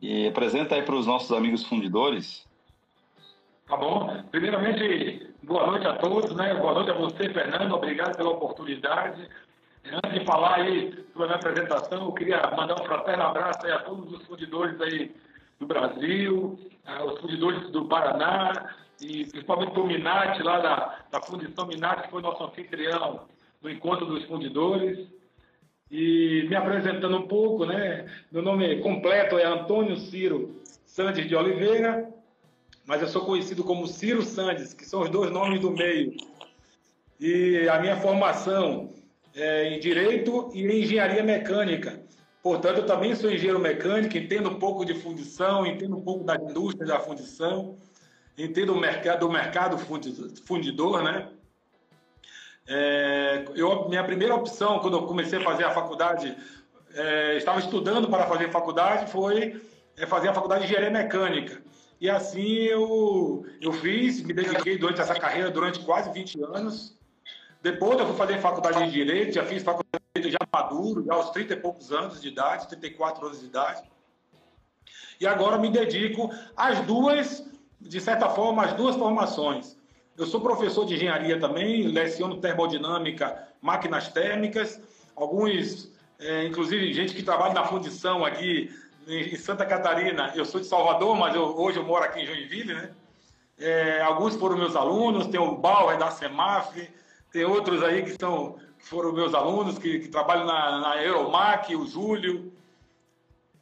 E apresenta aí para os nossos amigos fundidores. Tá bom. Primeiramente, boa noite a todos, né? Boa noite a você, Fernando. Obrigado pela oportunidade. Antes de falar aí sobre a minha apresentação, eu queria mandar um fraterno abraço aí a todos os fundidores aí do Brasil, os fundidores do Paraná, e principalmente o Minati, lá da, da Fundição Minati, que foi nosso anfitrião no Encontro dos Fundidores. E me apresentando um pouco, né? Meu nome completo é Antônio Ciro Sandes de Oliveira, mas eu sou conhecido como Ciro Sandes, que são os dois nomes do meio. E a minha formação é em Direito e em Engenharia Mecânica. Portanto, eu também sou engenheiro mecânico, entendo um pouco de fundição, entendo um pouco da indústria da fundição entendo o mercado, do mercado fundidor, né? É, eu, minha primeira opção, quando eu comecei a fazer a faculdade, é, estava estudando para fazer faculdade, foi é, fazer a faculdade de engenharia mecânica. E assim eu, eu fiz, me dediquei durante essa carreira durante quase 20 anos. Depois eu fui fazer faculdade de Direito, já fiz faculdade de Direito já maduro, já aos 30 e poucos anos de idade, 34 anos de idade. E agora me dedico às duas de certa forma, as duas formações. Eu sou professor de engenharia também, leciono termodinâmica, máquinas térmicas, alguns, é, inclusive gente que trabalha na fundição aqui em Santa Catarina. Eu sou de Salvador, mas eu, hoje eu moro aqui em Joinville, né? É, alguns foram meus alunos, tem o Bauer da Semaf, tem outros aí que, são, que foram meus alunos, que, que trabalham na, na Euromac, o Júlio.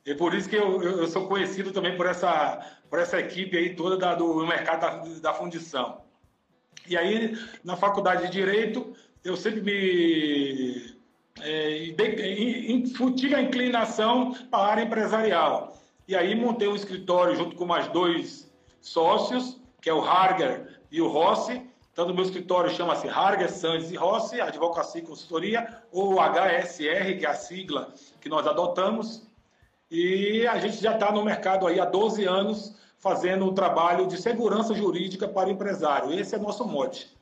É por isso que eu, eu, sou conhecido também por essa, por essa equipe aí toda da, do mercado da, da fundição. E aí, na faculdade de Direito, eu sempre me é, tive a inclinação para a área empresarial. E aí montei um escritório junto com mais dois sócios, que é o Harger e o Rossi. Tanto o meu escritório chama-se Harger, Sands e Rossi, Advocacia e Consultoria, ou HSR, que é a sigla que nós adotamos. E a gente já está no mercado aí há 12 anos fazendo um trabalho de segurança jurídica para o empresário. Esse é nosso mote.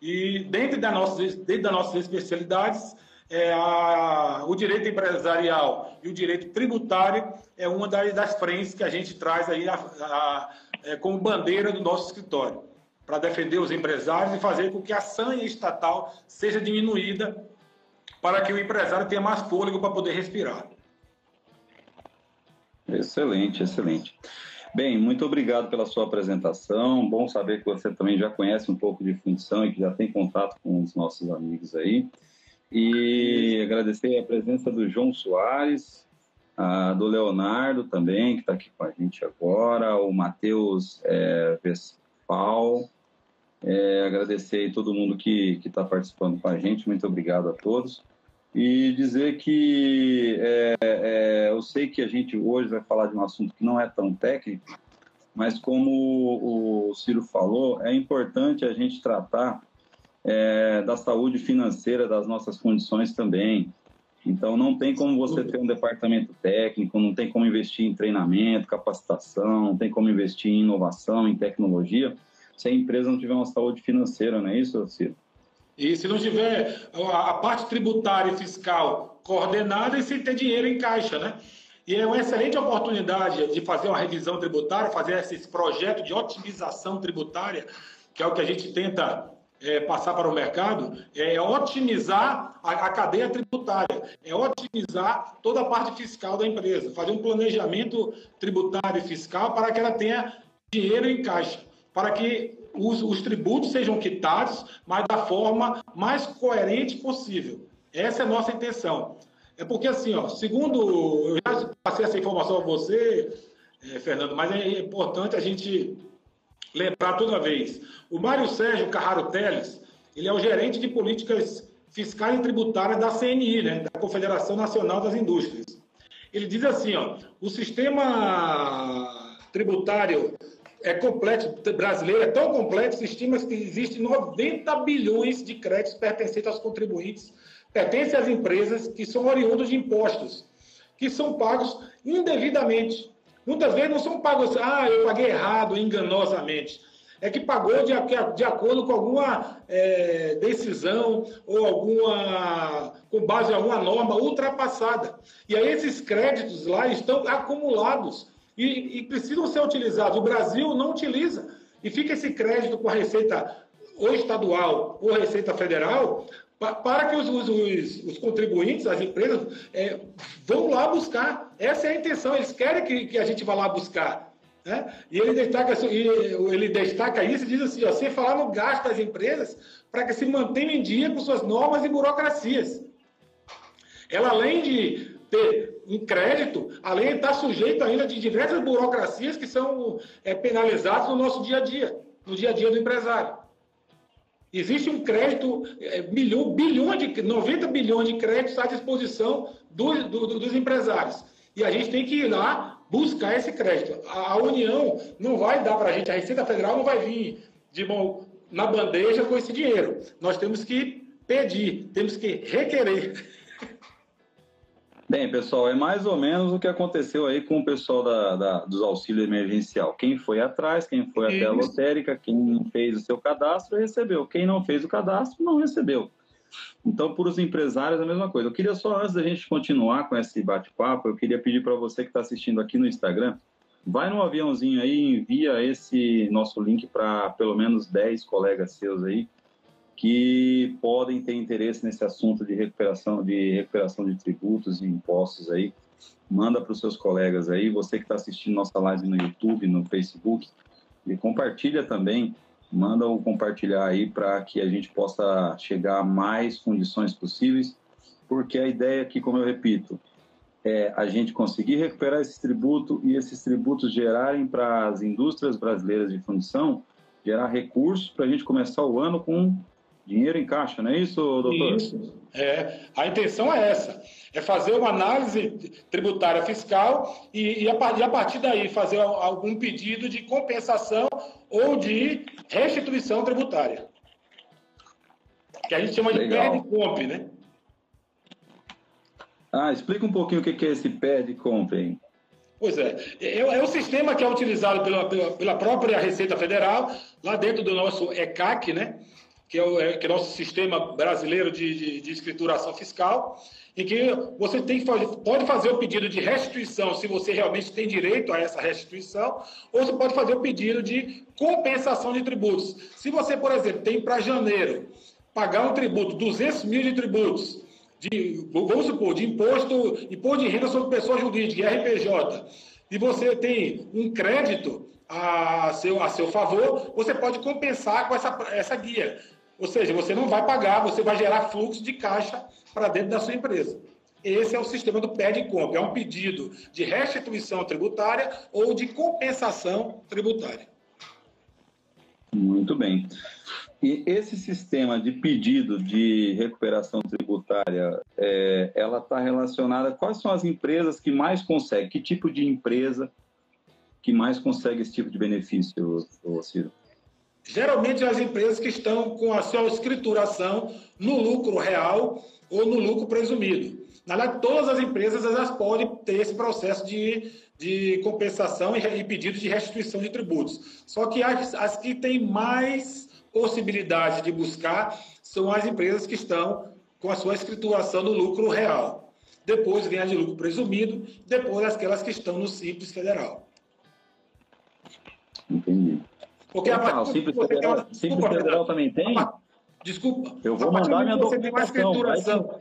E dentro, da nossa, dentro das nossas especialidades, é a, o direito empresarial e o direito tributário é uma das, das frentes que a gente traz aí a, a, é, como bandeira do nosso escritório, para defender os empresários e fazer com que a sanha estatal seja diminuída para que o empresário tenha mais fôlego para poder respirar. Excelente, excelente. Bem, muito obrigado pela sua apresentação. Bom saber que você também já conhece um pouco de fundição e que já tem contato com os nossos amigos aí. E agradecer a presença do João Soares, a do Leonardo também, que está aqui com a gente agora, o Matheus é, Vespal. É, agradecer a todo mundo que está participando com a gente. Muito obrigado a todos e dizer que é, é, eu sei que a gente hoje vai falar de um assunto que não é tão técnico, mas como o Ciro falou, é importante a gente tratar é, da saúde financeira das nossas condições também. Então, não tem como você ter um departamento técnico, não tem como investir em treinamento, capacitação, não tem como investir em inovação, em tecnologia, se a empresa não tiver uma saúde financeira, não é isso, Ciro? E se não tiver a parte tributária e fiscal coordenada e sem ter dinheiro em caixa, né? E é uma excelente oportunidade de fazer uma revisão tributária, fazer esse projeto de otimização tributária, que é o que a gente tenta é, passar para o mercado, é otimizar a, a, cadeia tributária, é otimizar toda a parte fiscal da empresa, fazer um planejamento tributário e fiscal para que ela tenha dinheiro em caixa, para que os, os tributos sejam quitados, mas da forma mais coerente possível. Essa é a nossa intenção. É porque, assim, ó, segundo. Eu já passei essa informação a você, é, Fernando, mas é importante a gente lembrar toda vez. O Mário Sérgio Carraro Teles, ele é o gerente de políticas fiscais e tributárias da CNI, né, da Confederação Nacional das Indústrias. Ele diz assim, ó, o sistema tributário é complexo, brasileiro é tão complexo, estima-se que existe 90 bilhões de créditos pertencentes aos contribuintes, pertencem às empresas que são oriundos de impostos, que são pagos indevidamente. Muitas vezes não são pagos, ah, eu paguei errado, enganosamente. É que pagou de, de acordo com alguma é, decisão ou alguma. com base em alguma norma ultrapassada. E aí esses créditos lá estão acumulados e, e precisam ser utilizados. O Brasil não utiliza. E fica esse crédito com a Receita ou estadual ou Receita Federal para que os, os, os, contribuintes, as empresas, é, vão lá buscar. Essa é a intenção, eles querem que, que a gente vá lá buscar. Né? E ele destaca, ele destaca isso e diz assim: ó, sem falar no gasto das empresas para que se mantenham em dia com suas normas e burocracias. Ela, além de ter um crédito, além de estar sujeito ainda de diversas burocracias que são é, penalizadas no nosso dia a dia, no dia a dia do empresário. Existe um crédito, é, bilhão, de, 90 bilhões de créditos à disposição do, do, dos empresários. E a gente tem que ir lá buscar esse crédito. A, a União não vai dar para a gente, a Receita Federal não vai vir de mão na bandeja com esse dinheiro. Nós temos que pedir, temos que requerer. Bem, pessoal, é mais ou menos o que aconteceu aí com o pessoal da, da dos auxílios emergencial. Quem foi atrás, quem foi até a lotérica, quem fez o seu cadastro recebeu. Quem não fez o cadastro não recebeu. Então, para os empresários, é a mesma coisa. Eu queria só, antes da gente continuar com esse bate-papo, eu queria pedir para você que está assistindo aqui no Instagram, vai no aviãozinho aí envia esse nosso link para pelo menos 10 colegas seus aí, que podem ter interesse nesse assunto de recuperação de recuperação de tributos e impostos aí. Manda para os seus colegas aí, você que está assistindo nossa live no YouTube, no Facebook, e compartilha também, manda o compartilhar aí para que a gente possa chegar a mais condições possíveis, porque a ideia aqui, como eu repito, é a gente conseguir recuperar esse tributo e esses tributos gerarem para as indústrias brasileiras de fundição gerar recursos para a gente começar o ano com dinheiro em caixa, não é isso, doutor? Isso. É, a intenção é essa, é fazer uma análise tributária fiscal e, e, a, e a partir daí fazer algum pedido de compensação ou de restituição tributária. Que a gente chama de perde-compre, né? Ah, explica um pouquinho o que é esse perde-compre, Pois é. é. é. o sistema que é utilizado pela, pela, pela, própria Receita Federal, lá dentro do nosso ECAC, né? Que é o, é, que é o nosso sistema brasileiro de, de, de, escrituração fiscal, em que você tem pode fazer o pedido de restituição se você realmente tem direito a essa restituição, ou você pode fazer o pedido de compensação de tributos. Se você, por exemplo, tem para janeiro pagar um tributo, 200 mil de tributos, de, vamos supor, de imposto, imposto de renda sobre pessoa jurídica, RPJ, e você tem um crédito a seu, a seu favor, você pode compensar com essa, essa guia. Ou seja, você não vai pagar, você vai gerar fluxo de caixa para dentro da sua empresa. Esse é o sistema do pede e compra. É um pedido de restituição tributária ou de compensação tributária. Muito bem. E esse sistema de pedido de recuperação tributária, é, ela está relacionada. Quais são as empresas que mais conseguem? Que tipo de empresa que mais consegue esse tipo de benefício, Ciro? Geralmente as empresas que estão com a sua escrituração no lucro real ou no lucro presumido. Na verdade, todas as empresas elas podem ter esse processo de, de compensação e, e pedido de restituição de tributos. Só que as, as que têm mais possibilidade de buscar são as empresas que estão com a sua escrituração no lucro real. Depois vem a de lucro presumido, depois aquelas que estão no Simples Federal. Entendi. Porque a partir Simples Federal, uma... Simples Federal também tem? Desculpa. Eu vou mandar minha documentação.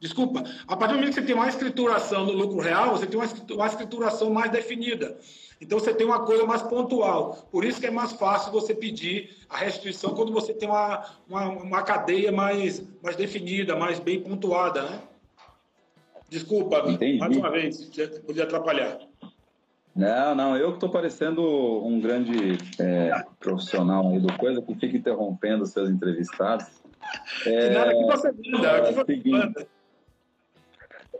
Desculpa. A partir do momento que você tem uma escrituração no lucro real, você tem uma escrituração mais definida. Então você tem uma coisa mais pontual. Por isso que é mais fácil você pedir a restituição quando você tem uma, uma, uma cadeia mais, mais definida, mais bem pontuada, né? Desculpa, Entendi. mais uma vez, podia atrapalhar. Não, não, eu que estou parecendo um grande é, profissional aí do coisa que fica interrompendo seus entrevistados. É, nada que você manda, é, que você manda.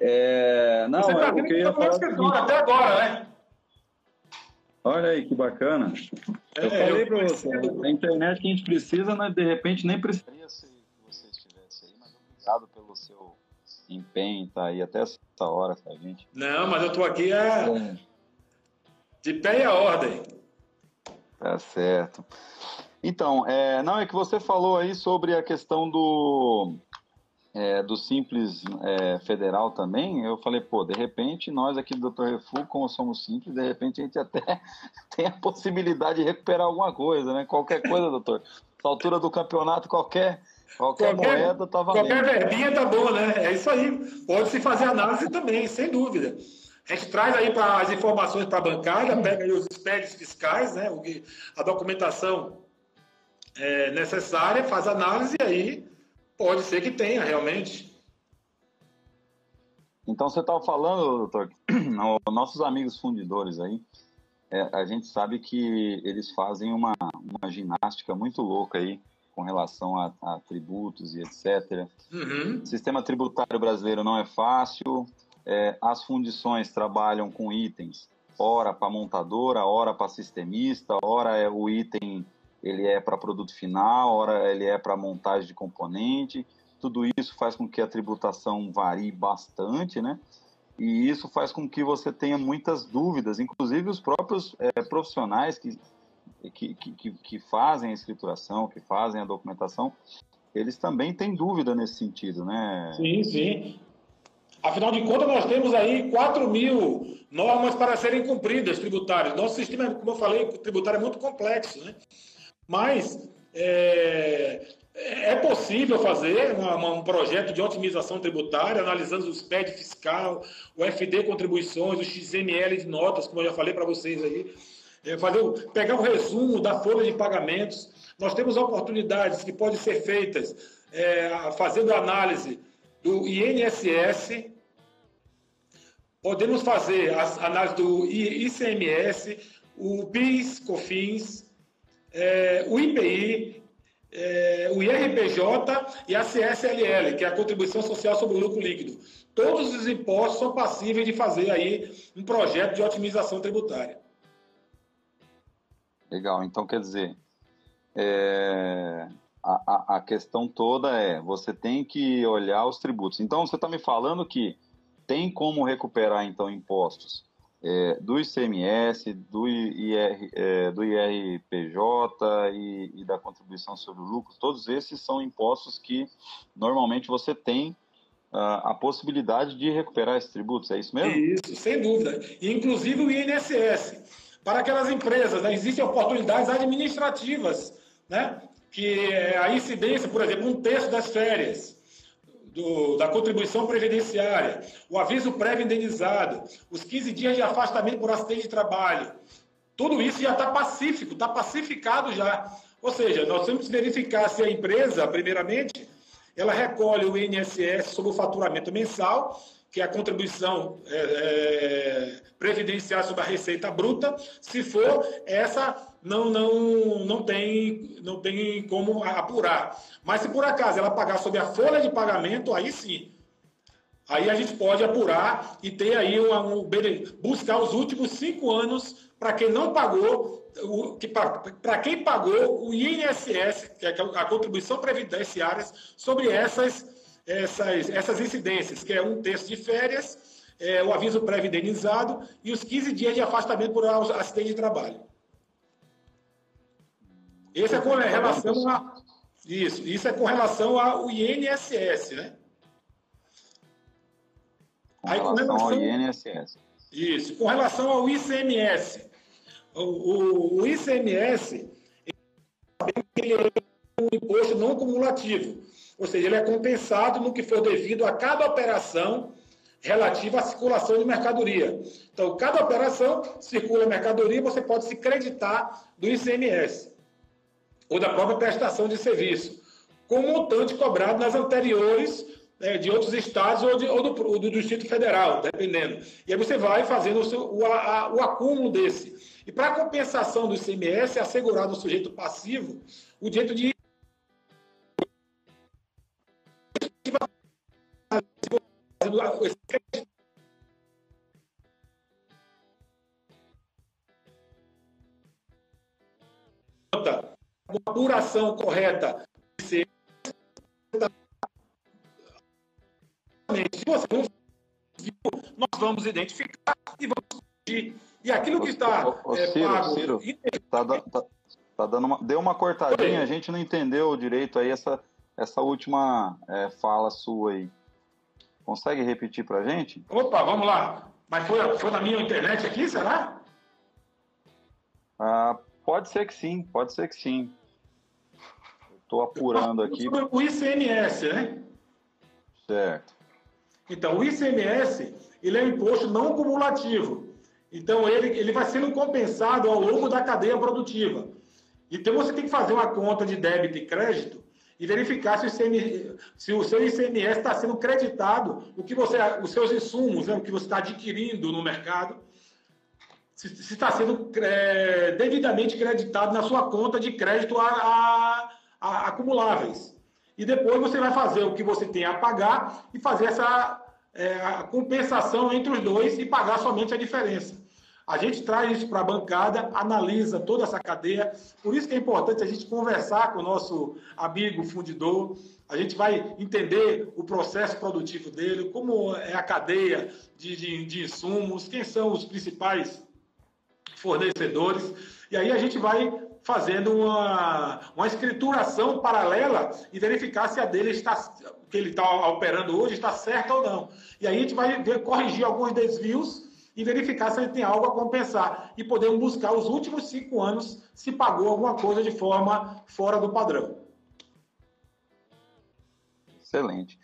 É, não, você tá é, vendo que eu falar seguinte, até agora, né? Olha aí que bacana. É, eu falei para você, a internet que a gente precisa, né, de repente nem precisaria se você estivesse aí, mas obrigado pelo seu empenho, tá aí até essa hora com a gente. Não, mas eu estou aqui é. De pé e a ordem. Tá certo. Então, é, não, é que você falou aí sobre a questão do. é, do Simples é, Federal também, eu falei, pô, de repente nós aqui do Dr. Refu, como somos simples, de repente a gente até tem a possibilidade de recuperar alguma coisa, né? Qualquer coisa, doutor. Na altura do campeonato, qualquer, qualquer, qualquer moeda tá valendo. Qualquer verbinha tá boa, né? É isso aí. Pode se fazer análise também, sem dúvida. A gente traz aí para as informações para a bancada, pega aí os SPEDs fiscais, né? A documentação é, necessária, faz análise e aí Pode ser que tenha, realmente. Então, você estava falando, doutor, nossos amigos fundidores aí, é, a gente sabe que eles fazem uma, uma ginástica muito louca aí com relação a, a tributos e etc. Uhum. O sistema tributário brasileiro não é fácil, é, as fundições trabalham com itens, ora para montadora, ora para sistemista, ora é o item ele é para produto final, ora ele é para montagem de componente. Tudo isso faz com que a tributação varie bastante, né? E isso faz com que você tenha muitas dúvidas, inclusive os próprios é, profissionais que, que, que, que fazem a escrituração, que fazem a documentação, eles também têm dúvida nesse sentido, né? Sim, sim. Afinal de contas, nós temos aí 4 mil normas para serem cumpridas tributárias. Nosso sistema, como eu falei, tributário é muito complexo, né? Mas é, é possível fazer uma, um projeto de otimização tributária, analisando os PED fiscal, o FD contribuições, o XML de notas, como eu já falei para vocês aí. É fazer, pegar o resumo da folha de pagamentos. Nós temos oportunidades que podem ser feitas é, fazendo análise do INSS, podemos fazer a análise do ICMS, o PIS, COFINS, é, o IPI, é, o IRPJ e a CSLL, que é a Contribuição Social sobre o Lucro Líquido. Todos os impostos são passíveis de fazer aí um projeto de otimização tributária. Legal, então quer dizer, é, a, a questão toda é, você tem que olhar os tributos. Então você está me falando que tem como recuperar então impostos é, do ICMS, do, IR, é, do IRPJ e, e, da contribuição sobre o lucro, todos esses são impostos que normalmente você tem uh, a possibilidade de recuperar esses tributos, é isso mesmo? Isso, sem dúvida. Inclusive o INSS. Para aquelas empresas, né, existem oportunidades administrativas, né, que é a incidência, por exemplo, um terço das férias do, da contribuição previdenciária, o aviso prévio indenizado, os 15 dias de afastamento por acidente de trabalho. Tudo isso já está pacífico, está pacificado já. Ou seja, nós temos que verificar se a empresa, primeiramente, ela recolhe o INSS sobre o faturamento mensal, que é a contribuição é, é, previdenciária sobre a receita bruta. Se for, essa não, não, não, tem, não tem como apurar. Mas se por acaso ela pagar sobre a folha de pagamento, aí sim. Aí a gente pode apurar e ter aí um, buscar os últimos cinco anos para quem não pagou, para quem pagou o INSS, que é a contribuição previdenciária, sobre essas, essas, essas incidências, que é um terço de férias, é, o aviso pré-indenizado e os 15 dias de afastamento por acidente de trabalho. Esse é com relação a. Isso, isso é com relação ao INSS, né? Com Aí, com relação ao INSS. Isso, com relação ao ICMS. O, o, o ICMS ele é um imposto não cumulativo, ou seja, ele é compensado no que for devido a cada operação relativa à circulação de mercadoria. Então, cada operação circula mercadoria, você pode se creditar do ICMS ou da própria prestação de serviço, com o montante cobrado nas anteriores né, de outros estados ou, de, ou, do, do, Distrito Federal, dependendo. E aí você vai fazendo o, seu, o, a, o acúmulo desse. E para compensação do ICMS, é assegurado ao sujeito passivo o direito de uma apuração correta se você não viu, nós vamos identificar e vamos corrigir. E aquilo que está ô, ô, é, Ciro, pago... Ciro, tá, tá, tá dando uma, deu uma cortadinha, a gente não entendeu direito aí essa, essa última é, fala sua aí. Consegue repetir para gente? Opa, vamos lá. Mas foi, foi na minha internet aqui, será? Ah, pode ser que sim, pode ser que sim. Estou apurando aqui. Sobre o ICMS, né? Certo. Então, o ICMS, ele é um imposto não cumulativo. Então, ele, ele vai sendo compensado ao longo da cadeia produtiva. Então, você tem que fazer uma conta de débito e crédito e verificar se o, se o seu ICMS está sendo creditado, o que você, os seus insumos, né, o que você está adquirindo no mercado, se, se está sendo é, devidamente creditado na sua conta de crédito a, a, acumuláveis. E depois você vai fazer o que você tem a pagar e fazer essa é, compensação entre os dois e pagar somente a diferença. A gente traz isso para a bancada, analisa toda essa cadeia. Por isso que é importante a gente conversar com o nosso amigo fundidor. A gente vai entender o processo produtivo dele, como é a cadeia de, de, de insumos, quem são os principais fornecedores. E aí a gente vai fazendo uma, uma escrituração paralela e verificar se a dele está, que ele está operando hoje está certa ou não. E aí a gente vai ver, corrigir alguns desvios e verificar se ele tem algo a compensar. E podemos buscar os últimos cinco anos se pagou alguma coisa de forma fora do padrão. Excelente.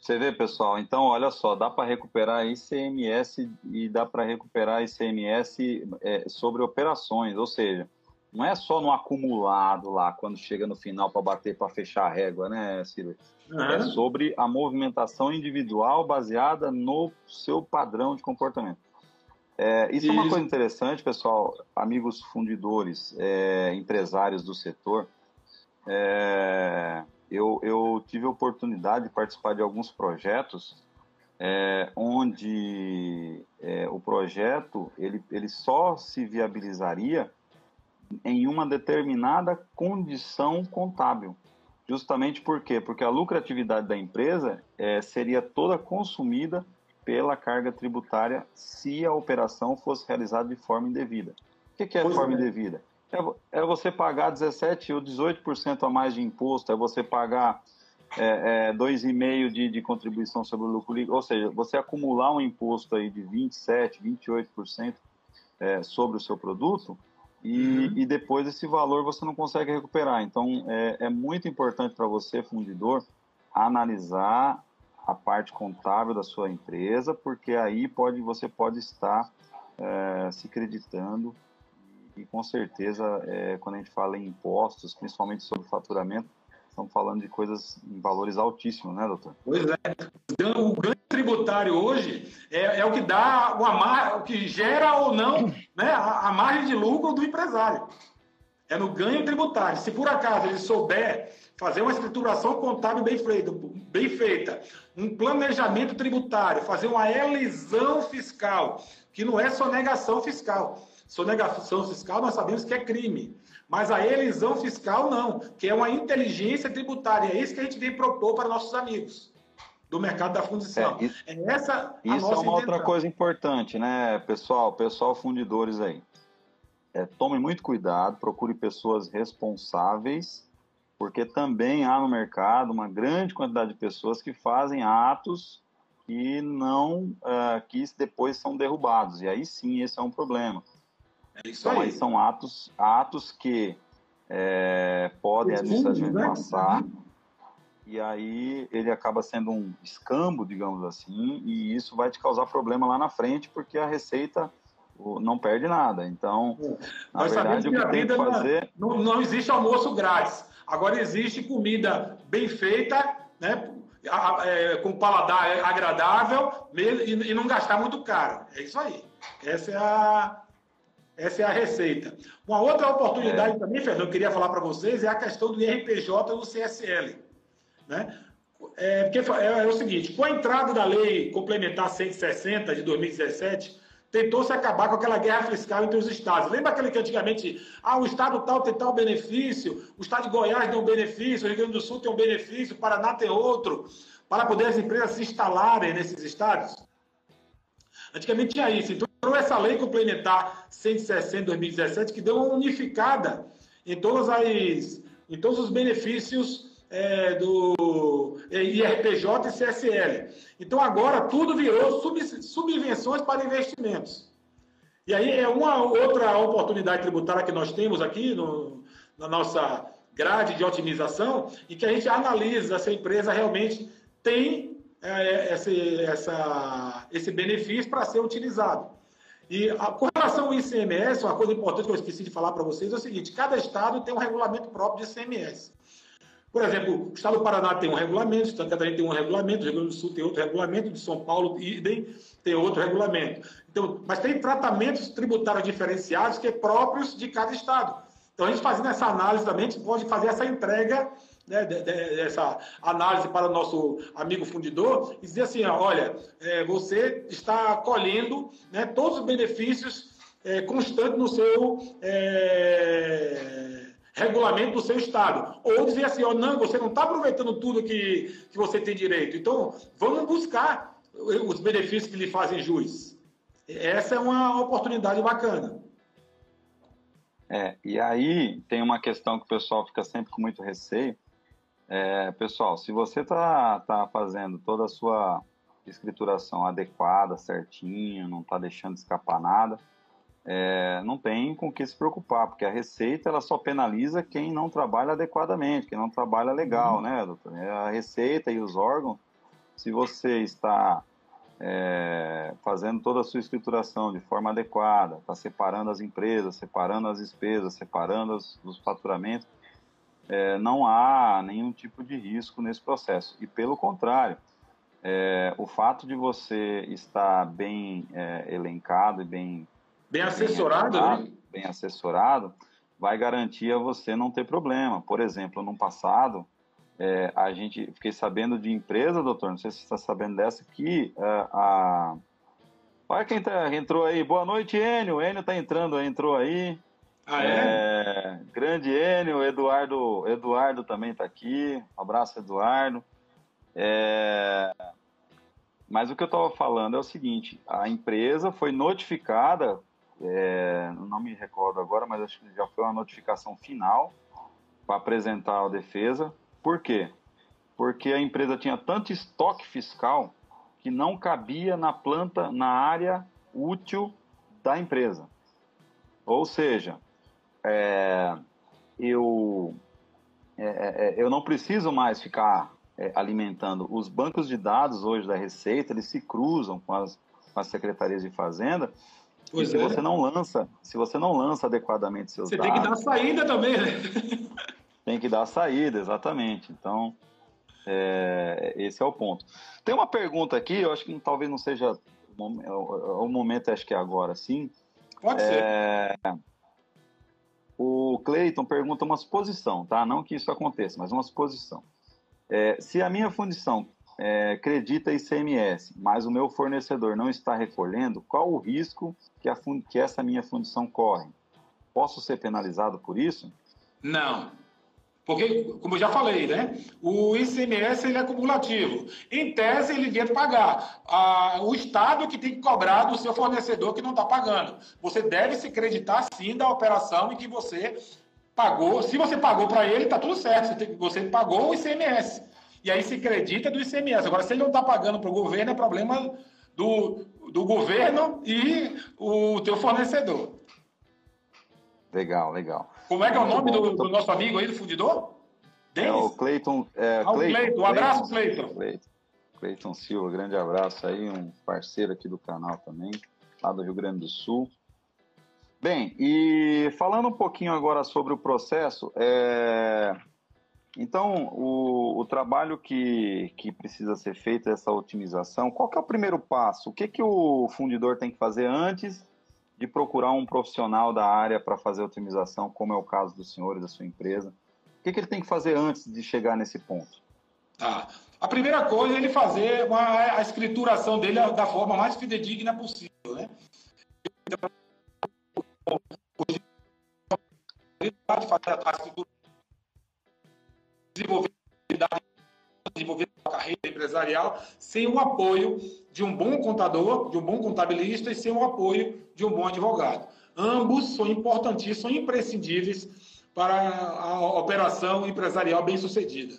Você vê, pessoal, então olha só, dá para recuperar ICMS e dá para recuperar ICMS é, sobre operações, ou seja, não é só no acumulado lá, quando chega no final para bater, para fechar a régua, né, Silvio? Uhum. É sobre a movimentação individual baseada no seu padrão de comportamento. É, isso, isso, é uma coisa interessante, pessoal, amigos fundidores, é, empresários do setor. É, eu, eu, tive a oportunidade de participar de alguns projetos é, onde é, o projeto ele, ele só se viabilizaria em uma determinada condição contábil. Justamente por quê? Porque a lucratividade da empresa é, seria toda consumida pela carga tributária se a operação fosse realizada de forma indevida. O que, que é pois forma é. indevida? É, é, você pagar 17% ou 18% a mais de imposto, é você pagar é, é, 2,5% de, de contribuição sobre o lucro líquido, ou seja, você acumular um imposto aí de 27%, 28% é, sobre o seu produto, e, uhum. e depois esse valor você não consegue recuperar. Então, é, é muito importante para você, fundidor, analisar a parte contábil da sua empresa, porque aí pode, você pode estar é, se creditando e com certeza, é, quando a gente fala em impostos, principalmente sobre faturamento, estamos falando de coisas em valores altíssimos, né, doutor? Pois é. O ganho tributário hoje é, é o que dá o, amar, o que gera ou não né, a, a, margem de lucro do empresário. É no ganho tributário. Se por acaso ele souber fazer uma escrituração contábil bem feita, bem feita, um planejamento tributário, fazer uma elisão fiscal, que não é sonegação fiscal. Sonegação fiscal nós sabemos que é crime. Mas a elisão fiscal não, que é uma inteligência tributária. É isso que a gente vem propor para nossos amigos do mercado da fundição. É, isso, é essa Isso é uma intenção. outra coisa importante, né, pessoal? Pessoal fundidores aí. É, tome muito cuidado, procure pessoas responsáveis, porque também há no mercado uma grande quantidade de pessoas que fazem atos que não, uh, que depois são derrubados. E aí sim, esse é um problema. É isso então, aí. aí são atos, atos que é, podem administrativamente né? passar, e aí ele acaba sendo um escambo, digamos assim, e isso vai te causar problema lá na frente, porque a receita não perde nada. Então, é. na Nós verdade, o que, que tem que fazer... Não, não existe almoço grátis. Agora existe comida bem feita, né? É, com paladar agradável e, não gastar muito caro. É isso aí. Essa é a, essa é a receita. Uma outra oportunidade é. também, Fernando, eu queria falar para vocês é a questão do IRPJ e do CSL. Né? É, porque é, é, o seguinte, com a entrada da lei complementar 160 de 2017, tentou-se acabar com aquela guerra fiscal entre os estados. Lembra aquele que antigamente, ah, o estado tal tem tal benefício, o estado de Goiás tem um benefício, o Rio Grande do Sul tem um benefício, o Paraná tem outro, para poder as empresas se instalarem nesses estados? Antigamente tinha isso. Então, essa lei complementar 160 de 2017, que deu uma unificada em, todas as, em todos os benefícios é, do é, IRPJ e CSL. Então agora tudo virou sub, subvenções para investimentos. E aí é uma outra oportunidade tributária que nós temos aqui no, na nossa grade de otimização e que a gente analisa se a empresa realmente tem é, esse, essa, esse benefício para ser utilizado. E a, com relação ao ICMS, uma coisa importante que eu esqueci de falar para vocês é o seguinte: cada estado tem um regulamento próprio de ICMS. Por exemplo, o estado do Paraná tem um regulamento, o Santa Catarina tem um regulamento, o Rio Grande do Sul tem outro regulamento, de São Paulo, idem, tem outro regulamento. Então, mas tem tratamentos tributários diferenciados que é próprios de cada estado. Então, a gente fazendo essa análise também, a gente pode fazer essa entrega, né, dessa análise para o nosso amigo fundidor e dizer assim, olha, é, você está colhendo né, todos os benefícios é, constantes no seu... É, regulamento do seu estado. Ou dizer assim, ó, não, você não está aproveitando tudo que, que você tem direito. Então, vamos buscar os benefícios que lhe fazem jus. Essa é uma oportunidade bacana. É, e aí tem uma questão que o pessoal fica sempre com muito receio. É, pessoal, se você está tá fazendo toda a sua escrituração adequada, certinho, não está deixando escapar nada, é, não tem com o que se preocupar, porque a Receita ela só penaliza quem não trabalha adequadamente, quem não trabalha legal, uhum. né, doutor? É a Receita e os órgãos, se você está é, fazendo toda a sua escrituração de forma adequada, está separando as empresas, separando as despesas, separando os, os faturamentos, é, não há nenhum tipo de risco nesse processo. E pelo contrário, é, o fato de você estar bem é, elencado e bem Bem assessorado, bem, né? bem assessorado, vai garantir a você não ter problema. Por exemplo, no passado, é, a gente fiquei sabendo de empresa, doutor, não sei se você está sabendo dessa, que é, a. Olha quem tá, entrou aí. Boa noite, Enio. Enio está entrando, entrou aí. Ah, é? é? grande Enio, Eduardo, Eduardo também está aqui. Um abraço, Eduardo. É, mas o que eu estava falando é o seguinte: a empresa foi notificada é, não me recordo agora, mas acho que já foi uma notificação final para apresentar a defesa. Por quê? Porque a empresa tinha tanto estoque fiscal que não cabia na planta, na área útil da empresa. Ou seja, é, eu, é, é, é eu não preciso mais ficar é, alimentando. Os bancos de dados hoje da Receita, eles se cruzam com as, com as secretarias de Fazenda Pois e se você não lança, se você não lança adequadamente seus você dados, tem que dar saída também, né? tem que dar saída, exatamente. Então, é, esse é o ponto. Tem uma pergunta aqui, eu acho que talvez não seja o, o momento, acho que é agora, sim. Pode é, ser. O Cleiton pergunta uma suposição, tá? Não que isso aconteça, mas uma suposição. É, se a minha fundição é, acredita ICMS, mas o meu fornecedor não está recolhendo, qual o risco que, a, que essa minha fundição corre? Posso ser penalizado por isso? Não. Porque, como eu já falei, né? O ICMS ele é cumulativo. Em tese, ele devia pagar. Ah, o Estado que tem que cobrar do seu fornecedor que não está pagando. Você deve se acreditar, sim, da operação em que você pagou. Se você pagou para ele, está tudo certo. Você, você pagou o ICMS e aí se acredita do ICMS. Agora, se ele não está pagando para o governo, é problema do, do governo e o teu fornecedor. Legal, legal. Como é que é o nome do, do, nosso amigo aí, do fundidor? Denis? É o Cleiton. É, ah, Cleiton, Cleiton. Um abraço, Cleiton. Cleiton. Cleiton Silva, grande abraço aí, um parceiro aqui do canal também, lá do Rio Grande do Sul. Bem, e falando um pouquinho agora sobre o processo, é, então, o, o trabalho que, que precisa ser feito, essa otimização, qual que é o primeiro passo? O que, que o fundidor tem que fazer antes de procurar um profissional da área para fazer otimização, como é o caso do senhor e da sua empresa? O que, que ele tem que fazer antes de chegar nesse ponto? Tá. A primeira coisa é ele fazer uma, a escrituração dele da forma mais fidedigna possível, né? Então, a escritura desenvolver desenvolver a carreira empresarial sem o apoio de um bom contador, de um bom contabilista e sem o apoio de um bom advogado. Ambos são importantíssimos, são imprescindíveis para a operação empresarial bem sucedida.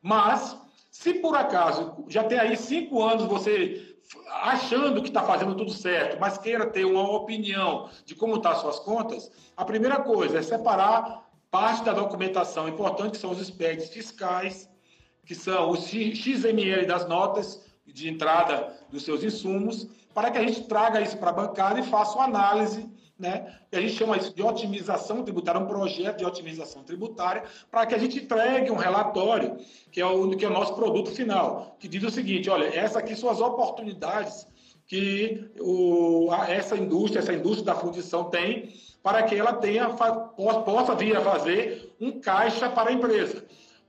Mas, se por acaso já tem aí cinco anos você achando que está fazendo tudo certo, mas queira ter uma opinião de como estão tá suas contas, a primeira coisa é separar parte da documentação importante, que são os SPECs fiscais, que são os XML das notas de entrada dos seus insumos, para que a gente traga isso para a bancada e faça uma análise né? A gente chama isso de otimização tributária, um projeto de otimização tributária, para que a gente entregue um relatório, que é, o, que é o nosso produto final, que diz o seguinte: olha, essas aqui são as oportunidades que o, a, essa indústria, essa indústria da fundição tem, para que ela tenha, possa vir a fazer um caixa para a empresa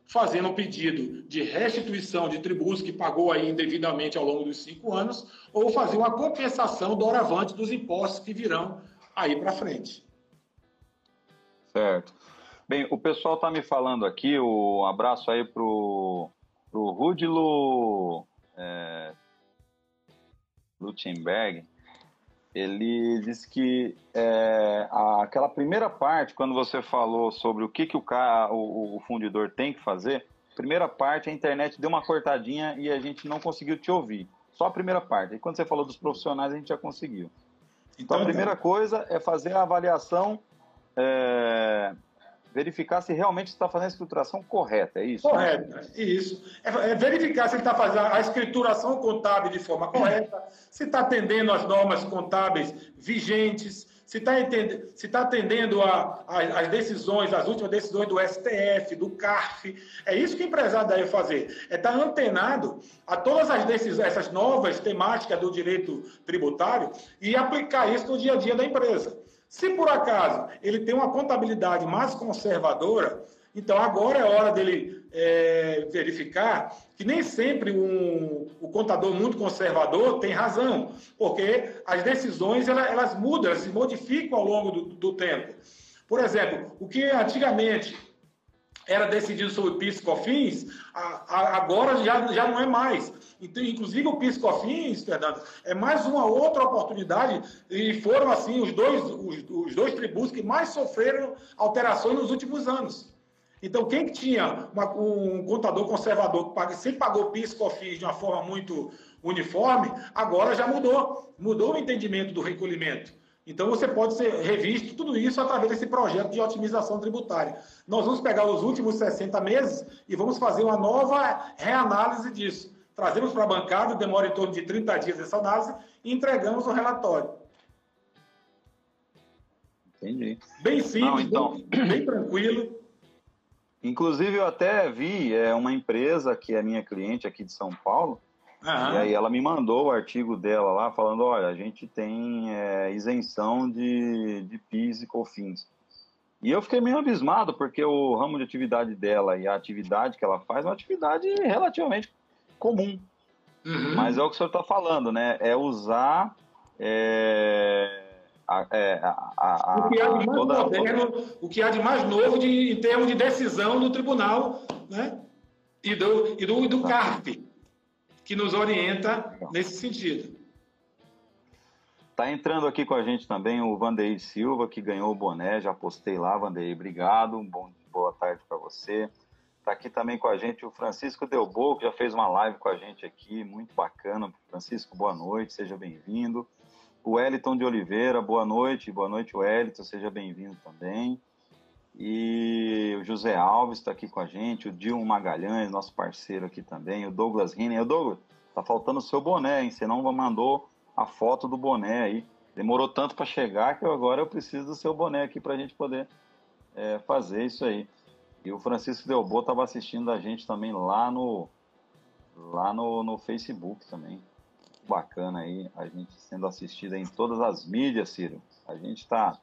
fazendo um pedido de restituição de tributos que pagou aí indevidamente ao longo dos cinco anos, ou fazer uma compensação doravante dos impostos que virão aí para frente. Certo. Bem, o pessoal está me falando aqui, um abraço aí pro, pro Rudilo é, Lutzenberg. Ele disse que é, a, aquela primeira parte, quando você falou sobre o que, que o, cara, o, o fundidor tem que fazer, primeira parte a internet deu uma cortadinha e a gente não conseguiu te ouvir. Só a primeira parte. E quando você falou dos profissionais, a gente já conseguiu. Então, a então, primeira coisa é fazer a avaliação, é, verificar se realmente está fazendo a escrituração correta, é isso? Correta, isso. É, é verificar se ele está fazendo a escrituração contábil de forma correta, se está atendendo às normas contábeis vigentes, se está se tá atendendo às decisões, as últimas decisões do STF, do CARF. É isso que o empresário deve fazer. É estar tá antenado a todas as decisões, essas novas temáticas do direito tributário e aplicar isso no dia a dia da empresa. Se por acaso ele tem uma contabilidade mais conservadora, então agora é hora dele é, verificar que nem sempre um, o contador muito conservador tem razão, porque as decisões elas, elas mudam, elas se modificam ao longo do, do tempo. Por exemplo, o que antigamente era decidido sobre PIS e COFINS, agora já, já não é mais. Então, inclusive o PIS e COFINS, Fernando, é mais uma outra oportunidade e foram assim os dois, os, os dois tributos que mais sofreram alterações nos últimos anos. Então, quem tinha uma, um contador conservador que sempre pagou PIS e COFINS de uma forma muito uniforme, agora já mudou. Mudou o entendimento do recolhimento. Então, você pode ser revisto tudo isso através desse projeto de otimização tributária. Nós vamos pegar os últimos 60 meses e vamos fazer uma nova reanálise disso. Trazemos para a bancada, demora em torno de 30 dias essa análise e entregamos o relatório. Entendi. Bem simples, Não, então... bem, bem tranquilo. Inclusive, eu até vi é, uma empresa que é minha cliente aqui de São Paulo, uhum. e aí ela me mandou o artigo dela lá, falando, olha, a gente tem é, isenção de, de PIS e COFINS. E eu fiquei meio abismado, porque o ramo de atividade dela e a atividade que ela faz é uma atividade relativamente comum. Uhum. Mas é o que o senhor está falando, né? É usar... É a, é, a, a, o, que há de mais toda, moderno, toda... o que há de mais novo de, em termos de decisão do tribunal né? e do, e do, do CARP, que nos orienta nesse sentido. Está entrando aqui com a gente também o Vandeir Silva, que ganhou o boné, já postei lá, Vandeir, obrigado, bom, boa tarde para você. Está aqui também com a gente o Francisco Delbo, que já fez uma live com a gente aqui, muito bacana. Francisco, boa noite, seja bem-vindo. O Wellington de Oliveira, boa noite. Boa noite, Wellington, seja bem-vindo também. E o José Alves está aqui com a gente, o Dilma Magalhães, nosso parceiro aqui também, o Douglas Riner. O Douglas, tá faltando o seu boné, hein? Você não mandou a foto do boné aí. Demorou tanto para chegar que agora eu preciso do seu boné aqui para a gente poder é, fazer isso aí. E o Francisco Delbo estava assistindo a gente também lá no lá no, no Facebook também bacana aí, a gente sendo assistida em todas as mídias, Ciro. A gente está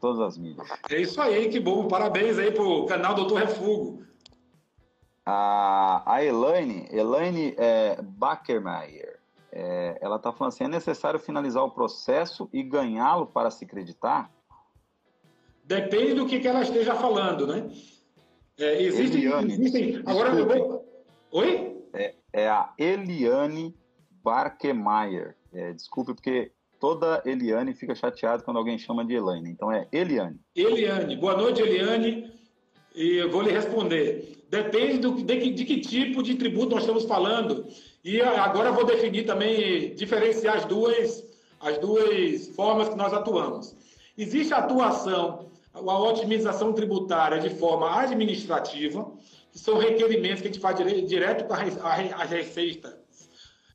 todas as mídias. É isso aí, que bom. Parabéns aí pro canal Doutor Refugo. A, a Elaine, Elaine é, Backermeyer, é, ela está falando assim, é necessário finalizar o processo e ganhá-lo para se acreditar? Depende do que, que ela esteja falando, né? É, existe, Eliane, existem... Agora eu vou... Oi? É, é a Eliane Barkemeyer. É, desculpe, porque toda Eliane fica chateada quando alguém chama de Elaine. Então é Eliane. Eliane. Boa noite, Eliane. E eu vou lhe responder. depende do, de, que, de que tipo de tributo nós estamos falando. E agora eu vou definir também, diferenciar as duas, as duas formas que nós atuamos. Existe a atuação, a otimização tributária de forma administrativa, que são requerimentos que a gente faz direto para as receitas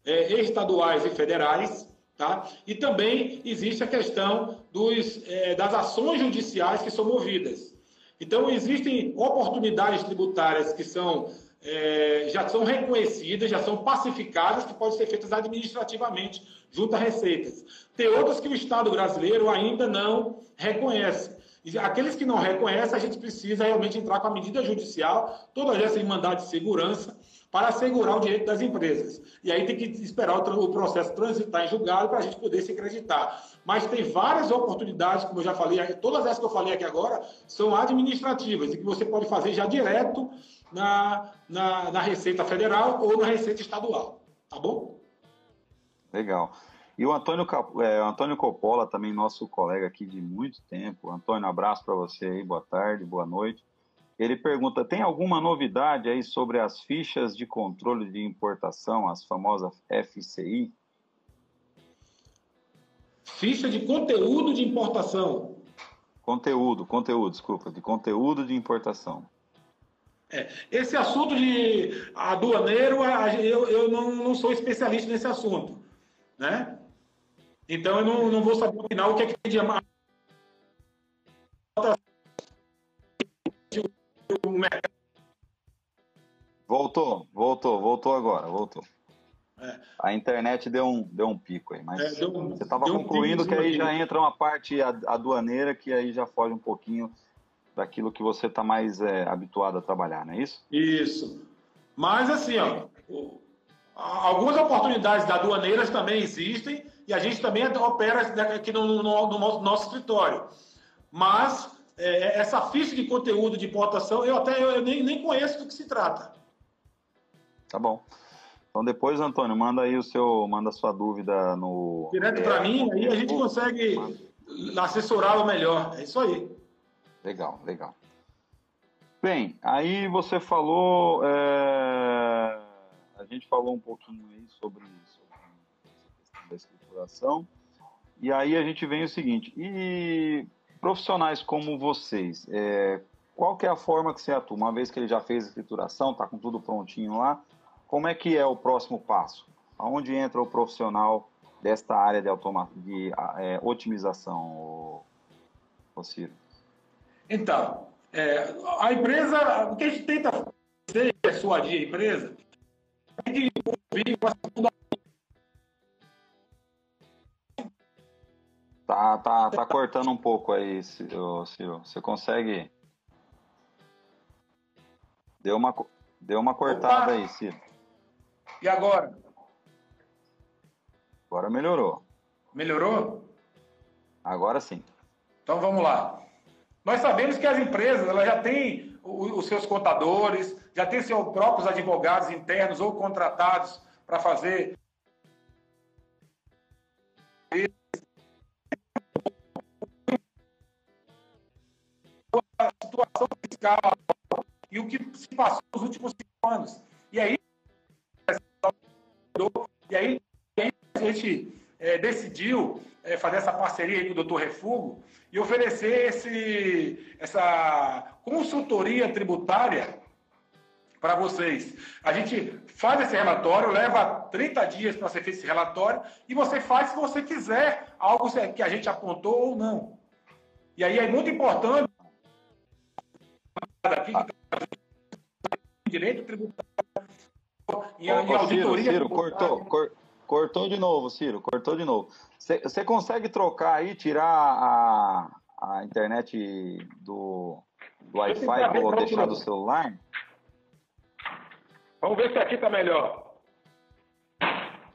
é, estaduais e federais, tá? E também existe a questão dos, é, das ações judiciais que são movidas. Então, existem oportunidades tributárias que são, é, já são reconhecidas, já são pacificadas, que podem ser feitas administrativamente junto a receitas. Tem outras que o Estado brasileiro ainda não reconhece. E aqueles que não reconhecem, a gente precisa realmente entrar com a medida judicial, todas essas em mandado de segurança, para assegurar o direito das empresas. E aí tem que esperar o, processo transitar em julgado para a gente poder se acreditar. Mas tem várias oportunidades, como eu já falei, todas essas que eu falei aqui agora são administrativas e que você pode fazer já direto na, na, na Receita Federal ou na Receita Estadual. Tá bom? Legal. E o Antônio, é, Antônio Coppola, também nosso colega aqui de muito tempo. Antônio, um abraço para você aí, boa tarde, boa noite. Ele pergunta: tem alguma novidade aí sobre as fichas de controle de importação, as famosas FCI? Ficha de conteúdo de importação. Conteúdo, conteúdo, desculpa, de conteúdo de importação. É, esse assunto de aduaneiro, eu, eu não, não sou especialista nesse assunto, né? Então eu não, não vou saber no final o que é que tem de Voltou, voltou, voltou agora, voltou. É. A internet deu um, deu um pico aí, mas é, um, você estava concluindo um que aí já entra uma parte aduaneira que aí já foge um pouquinho daquilo que você está mais é, habituado a trabalhar, não é isso? Isso. Mas assim, ó, algumas oportunidades da aduaneiras também existem e a gente também opera aqui no, no, no nosso escritório. Mas é, essa ficha de conteúdo de importação, eu até eu nem, nem conheço do que se trata. Tá bom. Então depois, Antônio, manda aí o seu, manda a sua dúvida no direto para mim, aí a gente consegue assessorá-lo melhor. É isso aí. Legal, legal. Bem, aí você falou, é... a gente falou um pouquinho aí sobre, sobre essa questão da escrituração, e aí a gente vem o seguinte, e Profissionais como vocês, é, qual que é a forma que você atua? Uma vez que ele já fez a escrituração, está com tudo prontinho lá, como é que é o próximo passo? Aonde entra o profissional desta área de, automa de é, otimização, o, Ciro? Então, é, a empresa, o que a gente tenta fazer, persuadir a empresa, é de ouvir uma segunda Tá, tá, tá cortando um pouco aí, Ciro. Você consegue. Deu uma, deu uma cortada Opa. aí, Ciro. E agora? Agora melhorou. Melhorou? Agora sim. Então vamos lá. Nós sabemos que as empresas elas já têm os seus contadores, já têm seus próprios advogados internos ou contratados para fazer situação fiscal e o que se passou nos últimos cinco anos. E aí, e aí, a gente é, decidiu é, fazer essa parceria com o doutor Refugo e oferecer esse, essa consultoria tributária para vocês. A gente faz esse relatório, leva 30 dias para ser feito esse relatório, e você faz se você quiser algo que a gente apontou ou não. E aí é muito importante aqui que direito tributário e, e auditoria. Ciro, cortou, cor, cortou de novo, Ciro, cortou de novo. Você consegue trocar aí, tirar a, a internet do, do Wi-Fi ou deixar do celular? Vamos ver se aqui está melhor.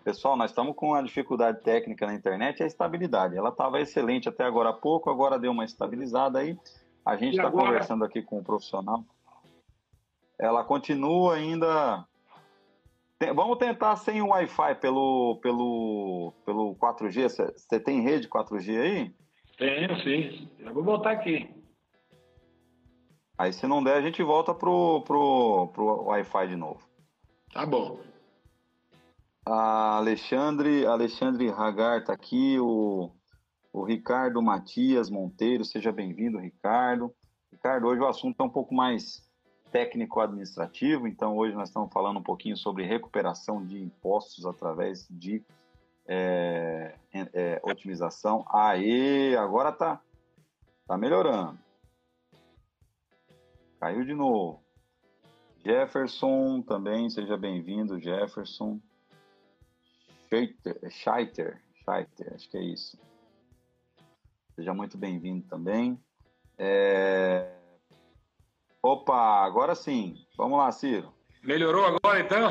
Pessoal, nós estamos com uma dificuldade técnica na internet, é a estabilidade. Ela estava excelente até agora há pouco, agora deu uma estabilizada aí. A gente está conversando aqui com o um profissional. Ela continua ainda. Vamos tentar sem o Wi-Fi pelo, pelo, pelo 4G. Você tem rede 4G aí? Tenho, sim. Eu vou botar aqui. Aí se não der, a gente volta pro, pro, pro Wi-Fi de novo. Tá bom. A Alexandre, Alexandre Hagar tá aqui, o, o Ricardo Matias Monteiro, seja bem-vindo, Ricardo. Ricardo, hoje o assunto é um pouco mais técnico-administrativo, então hoje nós estamos falando um pouquinho sobre recuperação de impostos através de é, é, otimização. Aê, agora tá, tá melhorando. Caiu de novo. Jefferson também, seja bem-vindo, Jefferson. Scheiter, Scheiter, Scheiter, acho que é isso. Seja muito bem-vindo também. É... Opa, agora sim. Vamos lá, Ciro. Melhorou agora então?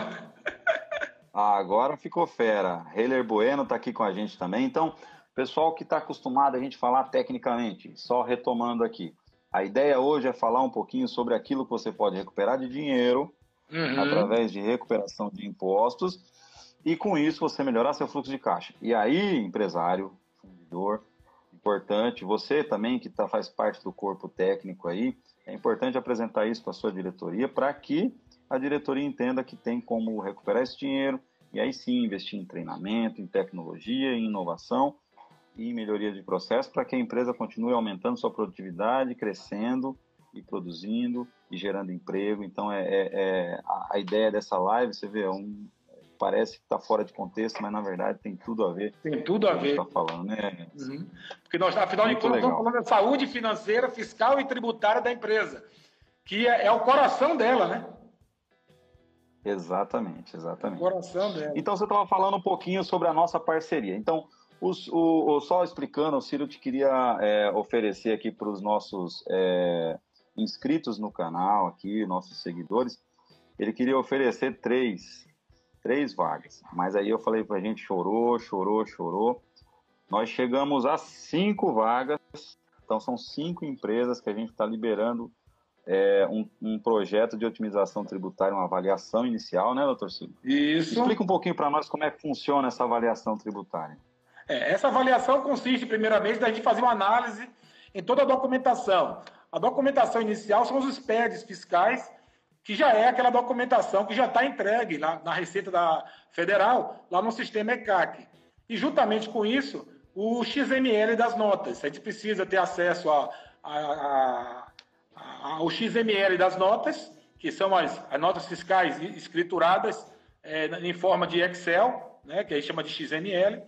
agora ficou fera. Heiler Bueno está aqui com a gente também. Então, pessoal que está acostumado a gente falar tecnicamente, só retomando aqui. A ideia hoje é falar um pouquinho sobre aquilo que você pode recuperar de dinheiro uhum. através de recuperação de impostos e com isso você melhorar seu fluxo de caixa. E aí, empresário, fundidor, importante, você também que tá, faz parte do corpo técnico aí, é importante apresentar isso para a sua diretoria para que a diretoria entenda que tem como recuperar esse dinheiro e aí sim investir em treinamento, em tecnologia, em inovação e melhoria de processo para que a empresa continue aumentando sua produtividade, crescendo e produzindo e gerando emprego. Então, é, é, é a, a, ideia dessa live, você vê, é um, parece que está fora de contexto, mas na verdade tem tudo a ver. Tem tudo a ver. Está falando, né? Uhum. Porque nós, afinal Muito de contas, estamos falando da saúde financeira, fiscal e tributária da empresa, que é, é o coração dela, né? Exatamente, exatamente. O coração dela. Então você estava falando um pouquinho sobre a nossa parceria. Então, os, o, o, só explicando, o Ciro te queria é, oferecer aqui para os nossos é, inscritos no canal, aqui, nossos seguidores, ele queria oferecer três três vagas. Mas aí eu falei pra gente, chorou, chorou, chorou. Nós chegamos a cinco vagas, então são cinco empresas que a gente está liberando é, um, um, projeto de otimização tributária, uma avaliação inicial, né, doutor Silvio? Isso. Explica um pouquinho para nós como é que funciona essa avaliação tributária. É, essa avaliação consiste, primeiramente, da gente fazer uma análise em toda a documentação. A documentação inicial são os SPEDs fiscais que já é aquela documentação que já está entregue lá na Receita da Federal, lá no sistema ECAC. E juntamente com isso, o XML das notas. A gente precisa ter acesso a, a, a, ao XML das notas, que são as, as notas fiscais escrituradas é, em forma de Excel, né, que aí chama de XML,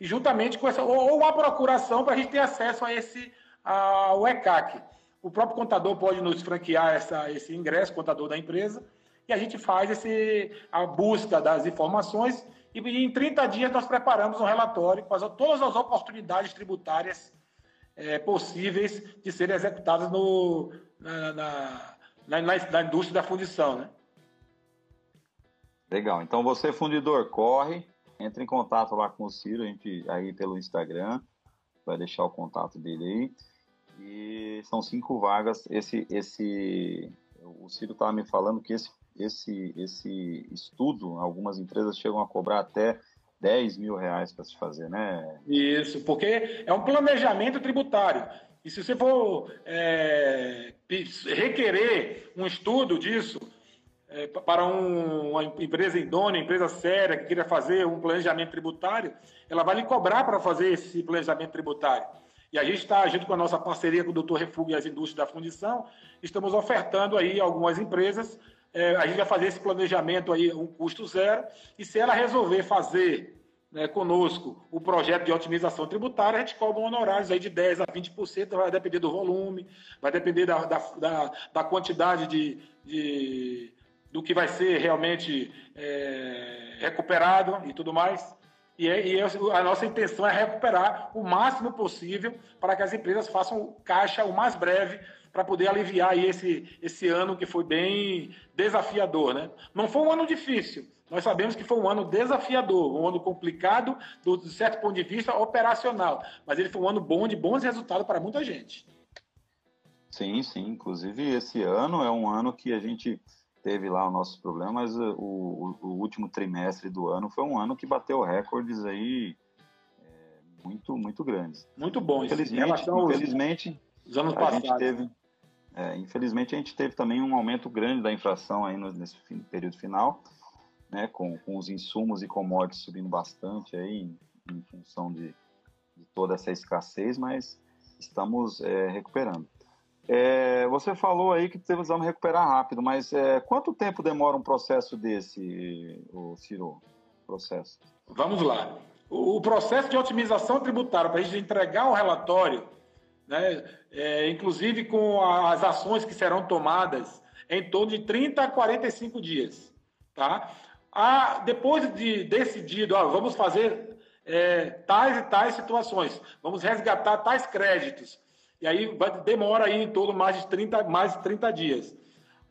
e juntamente com essa, ou, ou uma procuração para a gente ter acesso a esse ao ECAC. O próprio contador pode nos franquear essa, esse ingresso, contador da empresa, e a gente faz esse, a busca das informações e em 30 dias nós preparamos um relatório com as, todas as oportunidades tributárias é, possíveis de serem executadas no, na, na, na, na, indústria da fundição. Né? Legal. Então você, fundidor, corre, entre em contato lá com o Ciro, a gente aí pelo Instagram, vai deixar o contato dele aí. E são cinco vagas. Esse, esse, o Ciro estava me falando que esse, esse, esse estudo, algumas empresas chegam a cobrar até 10 mil reais para se fazer, né? Isso, porque é um planejamento tributário. E se você for é, requerer um estudo disso é, para um, uma empresa idônea, empresa séria que queira fazer um planejamento tributário, ela vai lhe cobrar para fazer esse planejamento tributário. E a gente está, junto com a nossa parceria com o Dr. Refúgio e as indústrias da fundição, estamos ofertando aí algumas empresas. É, a gente vai fazer esse planejamento aí, um custo zero, e se ela resolver fazer né, conosco o projeto de otimização tributária, a gente cobra honorários aí de 10% a 20%, vai depender do volume, vai depender da, da, da, da quantidade de, de, do que vai ser realmente é, recuperado e tudo mais. E, é, e, a nossa intenção é recuperar o máximo possível para que as empresas façam caixa o mais breve para poder aliviar esse, esse ano que foi bem desafiador. Né? Não foi um ano difícil, nós sabemos que foi um ano desafiador, um ano complicado do, do certo ponto de vista operacional, mas ele foi um ano bom, de bons resultados para muita gente. Sim, sim. Inclusive, esse ano é um ano que a gente teve lá os nossos problemas, o, o, o, último trimestre do ano foi um ano que bateu recordes aí é, muito, muito grandes. Muito bom. Infelizmente, infelizmente os anos passados. Teve, É, infelizmente, a gente teve também um aumento grande da inflação aí no, nesse período final, né, com, com os insumos e commodities subindo bastante aí em, em função de, de, toda essa escassez, mas estamos é, recuperando. É, você falou aí que precisamos recuperar rápido, mas é, quanto tempo demora um processo desse, o Ciro? Processo? Vamos lá. O, processo de otimização tributária para a gente entregar o relatório, né, é, inclusive com as ações que serão tomadas, em torno de 30 a 45 dias. Tá? A, depois de decidido, ó, vamos fazer é, tais e tais situações, vamos resgatar tais créditos e aí vai, demora aí em torno mais de 30, mais de 30 dias.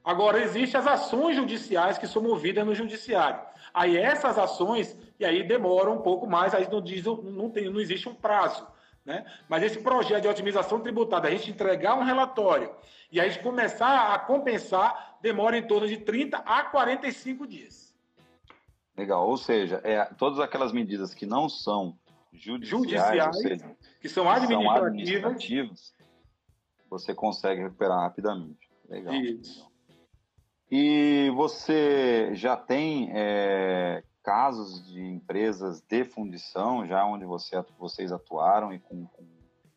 Agora, existem as ações judiciais que são movidas no judiciário. Aí essas ações, e aí demoram um pouco mais, aí não, diz, não, tem, não existe um prazo. Né? Mas esse projeto de otimização tributária, a gente entregar um relatório e a gente começar a compensar, demora em torno de 30 a 45 dias. Legal, ou seja, é, todas aquelas medidas que não são judiciais, judiciais seja, que são administrativas, são administrativas você consegue recuperar rapidamente. Legal. Isso. E você já tem é, casos de empresas de fundição, já onde você, vocês atuaram e com, com,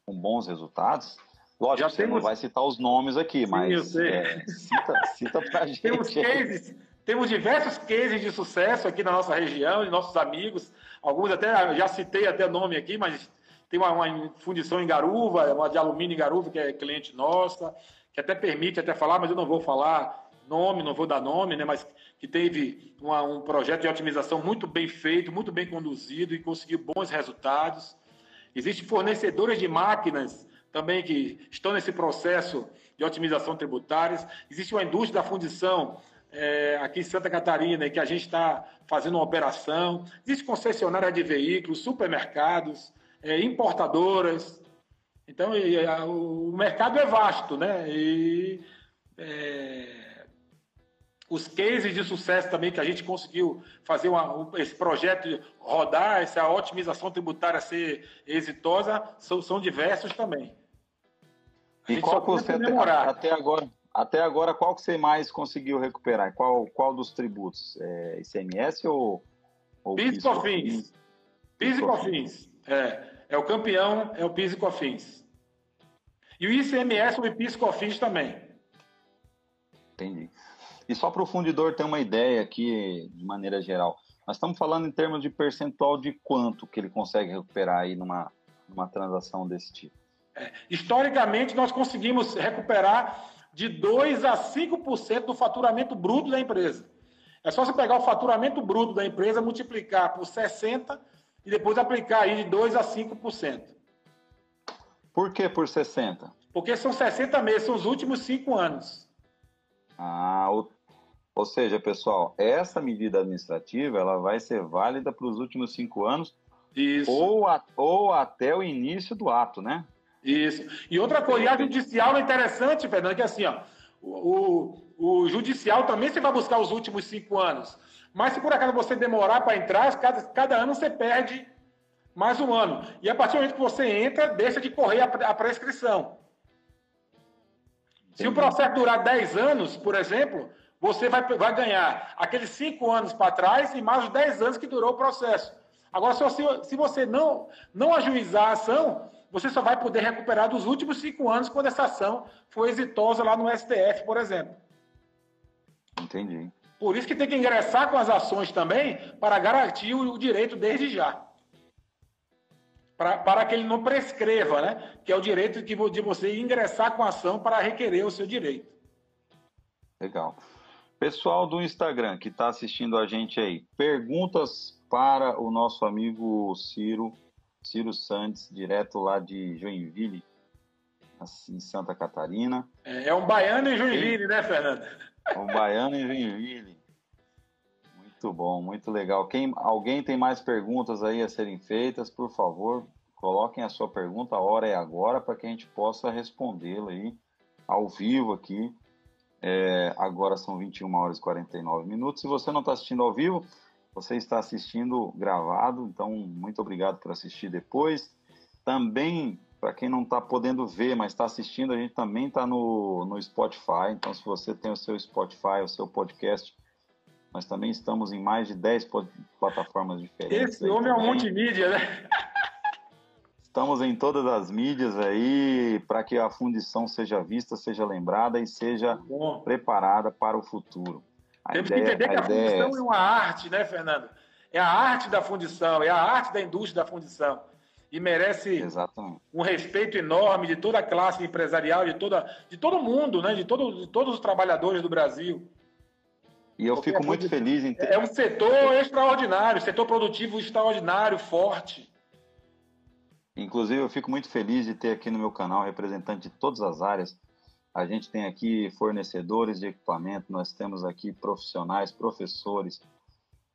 com bons resultados? Lógico, já você temos... não vai citar os nomes aqui, Sim, mas é, cita, cita pra gente. Temos cases, temos diversos cases de sucesso aqui na nossa região, de nossos amigos. Alguns até, já citei até nome aqui, mas tem uma, uma, fundição em Garuva, uma de alumínio em Garuva, que é cliente nossa, que até permite até falar, mas eu não vou falar nome, não vou dar nome, né, mas que teve uma, um projeto de otimização muito bem feito, muito bem conduzido e conseguiu bons resultados. Existem fornecedores de máquinas também que estão nesse processo de otimização tributária. Existe uma indústria da fundição é, aqui em Santa Catarina, que a gente está fazendo uma operação. Existe concessionária de veículos, supermercados, é, importadoras. Então, e, a, o mercado é vasto, né? E é, os cases de sucesso também que a gente conseguiu fazer uma, esse projeto rodar, essa otimização tributária ser exitosa, são, são diversos também. A e qual que você até, até, agora, até agora, qual que você mais conseguiu recuperar? Qual, qual dos tributos? É, ICMS ou, ou PIS e COFINS? PIS e COFINS, é. É o campeão, é o PIS e COFINS. E o ICMS, o PIS e COFINS também. Entendi. E só para o fundidor ter uma ideia aqui, de maneira geral, nós estamos falando em termos de percentual de quanto que ele consegue recuperar aí numa, numa transação desse tipo? É, historicamente, nós conseguimos recuperar de 2 a 5% do faturamento bruto da empresa. É só você pegar o faturamento bruto da empresa, multiplicar por 60 e depois aplicar aí de 2% a 5%. Por que por 60%? Porque são 60 meses, são os últimos cinco anos. Ah, ou, ou seja, pessoal, essa medida administrativa ela vai ser válida para os últimos cinco anos Isso. Ou, a, ou até o início do ato, né? Isso. E outra coisa, e a judicial é interessante, Fernando, que assim, ó, o, o, o judicial também você vai buscar os últimos cinco anos. Mas se por acaso você demorar para entrar, cada, cada ano você perde mais um ano. E a partir do momento que você entra, deixa de correr a, a prescrição. Se o processo durar 10 anos, por exemplo, você vai, vai ganhar aqueles 5 anos para trás e mais os 10 anos que durou o processo. Agora, se você, se você não, não ajuizar a ação, você só vai poder recuperar dos últimos 5 anos quando essa ação for exitosa lá no STF, por exemplo. Entendi. Por isso que tem que ingressar com as ações também para garantir o direito desde já. Para, para que ele não prescreva, né? Que é o direito de, de você ingressar com a ação para requerer o seu direito. Legal. Pessoal do Instagram que está assistindo a gente aí, perguntas para o nosso amigo Ciro, Ciro Santos, direto lá de Joinville, em Santa Catarina. É, é um baiano em Joinville, né, Fernando? O Baiano em Joinville. Muito bom, muito legal. Quem, alguém tem mais perguntas aí a serem feitas, por favor, coloquem a sua pergunta, a hora é agora, para que a gente possa respondê-la aí ao vivo aqui. É, agora são 21 horas e 49 minutos. Se você não está assistindo ao vivo, você está assistindo gravado, então muito obrigado por assistir depois. Também para quem não está podendo ver, mas está assistindo, a gente também está no, no Spotify. Então, se você tem o seu Spotify, o seu podcast, nós também estamos em mais de 10 plataformas diferentes. Esse homem é um multimídia, né? Estamos em todas as mídias aí para que a fundição seja vista, seja lembrada e seja Bom. preparada para o futuro. A Temos ideia, que entender que a, a fundição é, é uma arte, né, Fernando? É a arte da fundição, é a arte da indústria da fundição. E merece Exatamente. um respeito enorme de toda a classe empresarial, de, toda, de todo mundo, né? de, todo, de todos os trabalhadores do Brasil. E eu Porque fico muito feliz em ter... É um setor extraordinário, setor produtivo extraordinário, forte. Inclusive, eu fico muito feliz de ter aqui no meu canal representante de todas as áreas. A gente tem aqui fornecedores de equipamento, nós temos aqui profissionais, professores,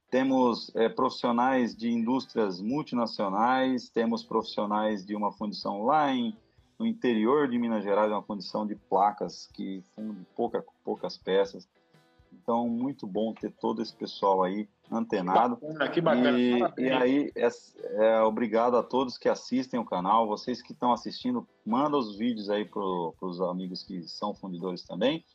temos é, profissionais de indústrias multinacionais, temos profissionais de uma fundição lá em, no interior de Minas Gerais, uma fundição de placas que funde pouca, poucas peças. Então, muito bom ter todo esse pessoal aí antenado. Que bacana, que bacana. E, e aí, é, é, obrigado a todos que assistem o canal. Vocês que estão assistindo, manda os vídeos aí para os amigos que são fundidores também.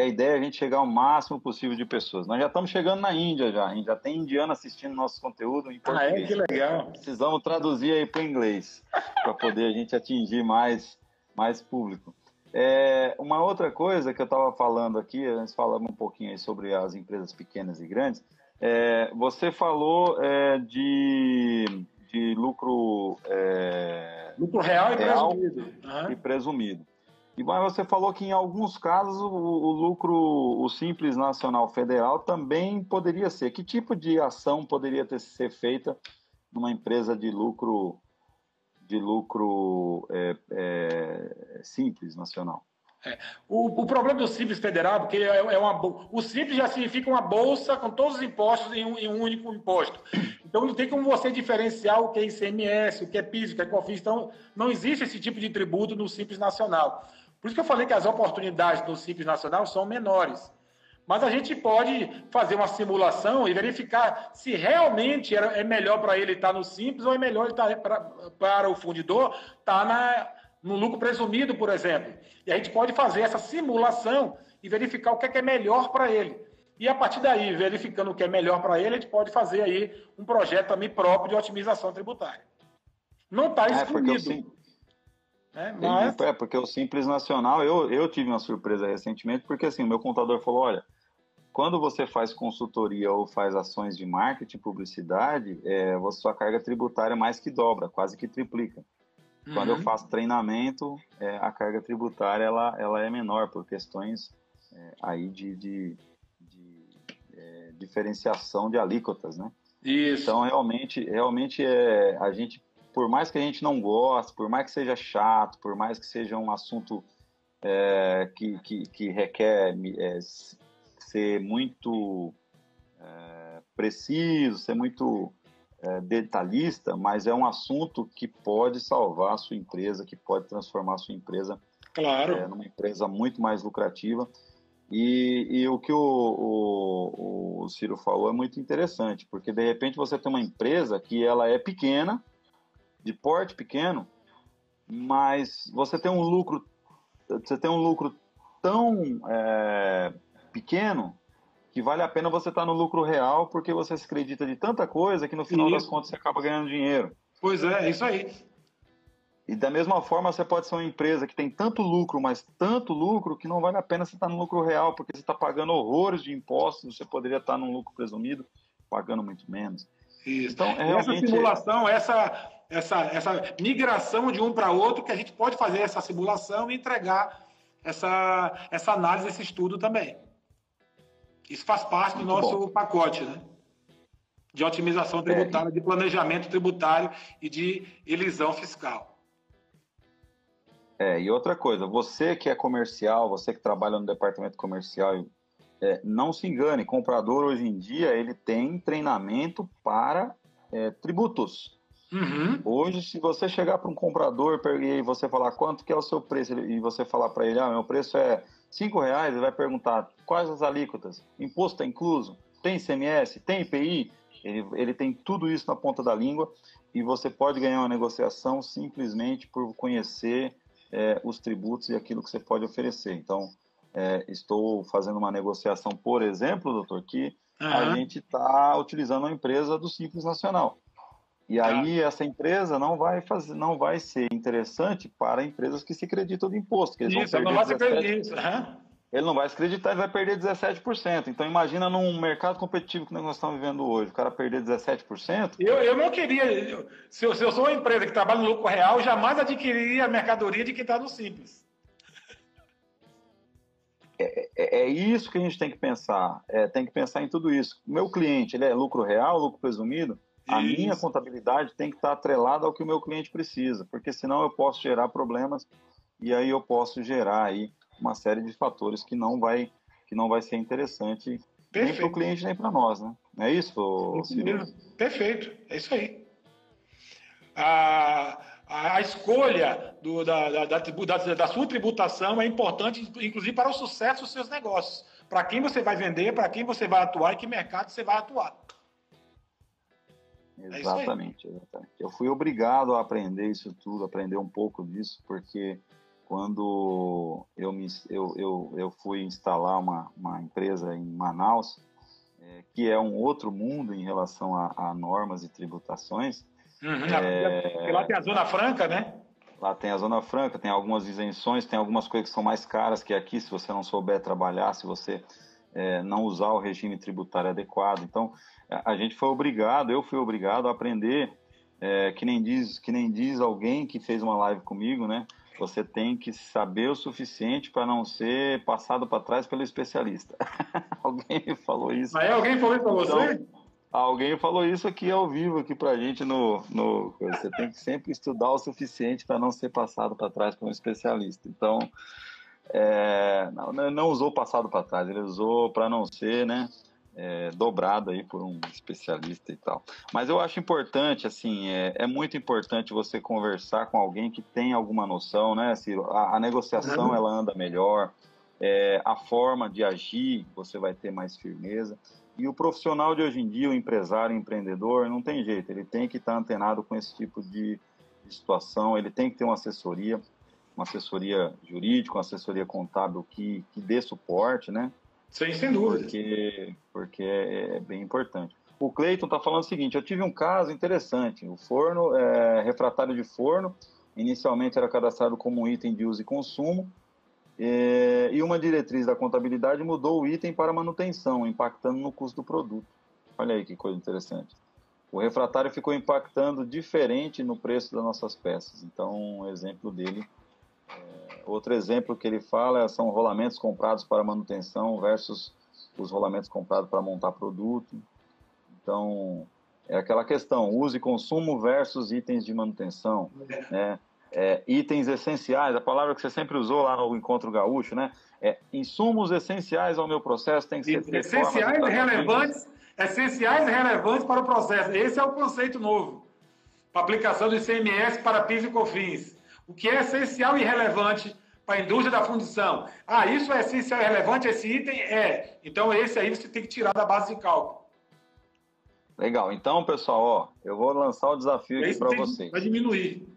Que a ideia é a gente chegar ao máximo possível de pessoas. Nós já estamos chegando na Índia já. A gente já tem indiano assistindo nosso conteúdo em português. Ah, é? Que legal. Precisamos traduzir aí para o inglês para poder a gente atingir mais, mais público. É, uma outra coisa que eu estava falando aqui, nós falamos um pouquinho sobre as empresas pequenas e grandes. É, você falou é, de, de lucro. É, lucro real e real presumido. Uhum. E presumido. E você falou que em alguns casos o, o, lucro, o Simples Nacional Federal também poderia ser. Que tipo de ação poderia ter ser feita numa empresa de lucro de lucro é, é, simples nacional. É. O, o, problema do Simples Federal, porque é, é, uma, o Simples já significa uma bolsa com todos os impostos em um, em um, único imposto. Então não tem como você diferenciar o que é ICMS, o que é PIS, o que é COFINS. Então não existe esse tipo de tributo no Simples Nacional. Por isso que eu falei que as oportunidades do Simples Nacional são menores. Mas a gente pode fazer uma simulação e verificar se realmente é melhor para ele estar no simples ou é melhor ele estar pra, para o fundidor estar na, no lucro presumido, por exemplo. E a gente pode fazer essa simulação e verificar o que é, que é melhor para ele. E a partir daí, verificando o que é melhor para ele, a gente pode fazer aí um projeto também próprio de otimização tributária. Não está é, excluído. É, mas... é, porque o Simples Nacional, eu, eu tive uma surpresa recentemente, porque assim, o meu contador falou, olha, quando você faz consultoria ou faz ações de marketing, publicidade, é, a sua carga tributária mais que dobra, quase que triplica. Uhum. Quando eu uhum. faço treinamento, é, a carga tributária ela, ela é menor por questões é, aí de, de, de é, diferenciação de alíquotas, né? Isso. Então realmente, realmente é a gente, por mais que a gente não goste, por mais que seja chato, por mais que seja um assunto é, que, que, que, requer é, ser muito é, preciso, ser muito é, detalhista, mas é um assunto que pode salvar a sua empresa, que pode transformar a sua empresa claro. é, numa empresa muito mais lucrativa. E, e o que o, o, o, Ciro falou é muito interessante, porque de repente você tem uma empresa que ela é pequena, de porte pequeno, mas você tem um lucro, você tem um lucro tão é, pequeno que vale a pena você estar tá no lucro real porque você se acredita de tanta coisa que no final isso. das contas você acaba ganhando dinheiro. Pois é, é isso aí. E da mesma forma você pode ser uma empresa que tem tanto lucro, mas tanto lucro que não vale a pena você estar tá no lucro real porque você está pagando horrores de impostos, você poderia estar tá num lucro presumido pagando muito menos. Isso. Então, é. Essa simulação, essa, essa, essa migração de um para outro, que a gente pode fazer essa simulação e entregar essa, essa análise, esse estudo também. Isso faz parte do nosso bom. pacote, né? De otimização tributária, é. de planejamento tributário e de elisão fiscal. É, e outra coisa, você que é comercial, você que trabalha no departamento comercial, é, não se engane, comprador hoje em dia ele tem treinamento para é, tributos. Uhum. Hoje, se você chegar para um comprador e você falar quanto que é o seu preço e você falar para ele, ah, meu preço é cinco reais, ele vai perguntar quais as alíquotas, imposto é incluso, tem ICMS, tem IPI, Ele, ele tem tudo isso na ponta da língua e você pode ganhar uma negociação simplesmente por conhecer é, os tributos e aquilo que você pode oferecer. Então, é, estou fazendo uma negociação, por exemplo, doutor, que uhum. a gente está utilizando uma empresa do Simples Nacional. E aí essa empresa não vai fazer, não vai ser interessante para empresas que se acreditam do imposto. Que eles isso, vão não vai 17, isso. Uhum. Ele não vai se acreditar, ele vai perder 17%. Então imagina num mercado competitivo que nós estamos vivendo hoje, o cara perder 17%. Eu, eu não queria, se eu, se eu sou uma empresa que trabalha no lucro real, jamais adquiriria a mercadoria de quem está no simples. É, é, é, isso que a gente tem que pensar. É, tem que pensar em tudo isso. O meu cliente, ele é lucro real, lucro presumido? A Isso. minha contabilidade tem que estar atrelada ao que o meu cliente precisa, porque senão eu posso gerar problemas e aí eu posso gerar aí uma série de fatores que não vai que não vai ser interessante Perfeito. nem para o cliente nem para nós, né? Não é isso, Ciro? Perfeito, é isso aí. A, a, a escolha do, da, da, da, da, sua tributação é importante, inclusive para o sucesso dos seus negócios. Para quem você vai vender, para quem você vai atuar e que mercado você vai atuar. É exatamente, é exatamente. Eu fui obrigado a aprender isso tudo, aprender um pouco disso, porque quando eu, me, eu, eu, eu fui instalar uma, uma empresa em Manaus, é, que é um outro mundo em relação a, a normas e tributações. Uhum, é, lá tem a Zona Franca, né? Lá tem a Zona Franca, tem algumas isenções, tem algumas coisas que são mais caras que aqui, se você não souber trabalhar, se você é, não usar o regime tributário adequado. Então, a gente foi obrigado, eu fui obrigado a aprender, é, que, nem diz, que nem diz alguém que fez uma live comigo, né? Você tem que saber o suficiente para não ser passado para trás pelo especialista. alguém falou isso. Mas alguém falou isso para você? Então, alguém falou isso aqui ao vivo aqui para a gente no, no. Você tem que sempre estudar o suficiente para não ser passado para trás por um especialista. Então, é, não, não usou o passado para trás, ele usou para não ser, né? É, dobrado aí por um especialista e tal. Mas eu acho importante, assim, é, é, muito importante você conversar com alguém que tem alguma noção, né, Ciro? A, a negociação, uhum. ela anda melhor, é, a forma de agir, você vai ter mais firmeza. E o profissional de hoje em dia, o empresário, o empreendedor, não tem jeito, ele tem que estar antenado com esse tipo de, de situação, ele tem que ter uma assessoria uma assessoria jurídica, uma assessoria contábil que, que dê suporte, né? Sim, sem dúvida. Porque, porque é, é bem importante. O Cleiton está falando o seguinte: eu tive um caso interessante. O forno, é, refratário de forno, inicialmente era cadastrado como um item de uso e consumo, é, e uma diretriz da contabilidade mudou o item para manutenção, impactando no custo do produto. Olha aí que coisa interessante. O refratário ficou impactando diferente no preço das nossas peças. Então, um exemplo dele Outro exemplo que ele fala são rolamentos comprados para manutenção versus os rolamentos comprados para montar produto. Então, é aquela questão, uso e consumo versus itens de manutenção, né? É, itens essenciais, a palavra que você sempre usou lá no Encontro Gaúcho, né? É, insumos essenciais ao meu processo tem que ser... Essenciais e relevantes, essenciais e relevantes para o processo. Esse é o conceito novo. Para aplicação do ICMS para PIS e COFINS. O que é essencial e relevante para a indústria da fundição. Ah, isso é essencial e relevante, esse item é. Então, esse aí você tem que tirar da base de cálculo. Legal. Então, pessoal, ó, eu vou lançar o desafio aqui para vocês. Vai diminuir.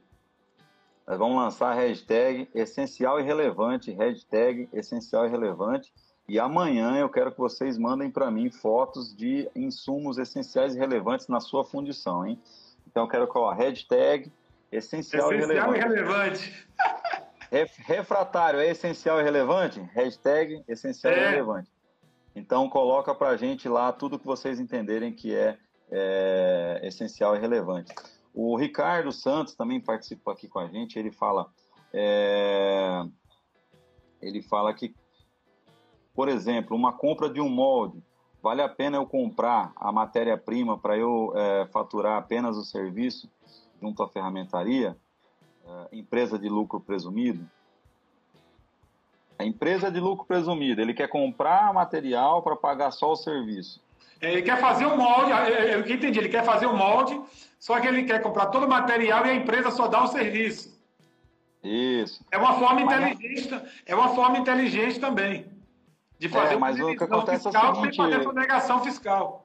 Nós vamos lançar a hashtag essencial e relevante, hashtag essencial e relevante. E amanhã eu quero que vocês mandem para mim fotos de insumos essenciais e relevantes na sua fundição, hein? Então eu quero colocar hashtag essencial, essencial e relevante. E relevante. Refratário é essencial e relevante? Hashtag essencial é. e relevante. Então coloca para a gente lá tudo que vocês entenderem que é, é, essencial e relevante. O Ricardo Santos também participou aqui com a gente. Ele fala, é, ele fala que, por exemplo, uma compra de um molde vale a pena eu comprar a matéria-prima para eu é, faturar apenas o serviço junto à ferramentaria? uh, empresa de lucro presumido? A empresa de lucro presumido, ele quer comprar material para pagar só o serviço. Ele quer fazer o molde, eu entendi, ele quer fazer o molde, só que ele quer comprar todo o material e a empresa só dá o serviço. Isso. É uma forma inteligente, é uma forma inteligente também de fazer é, mas o que acontece fiscal é o seguinte, sem fazer sonegação fiscal.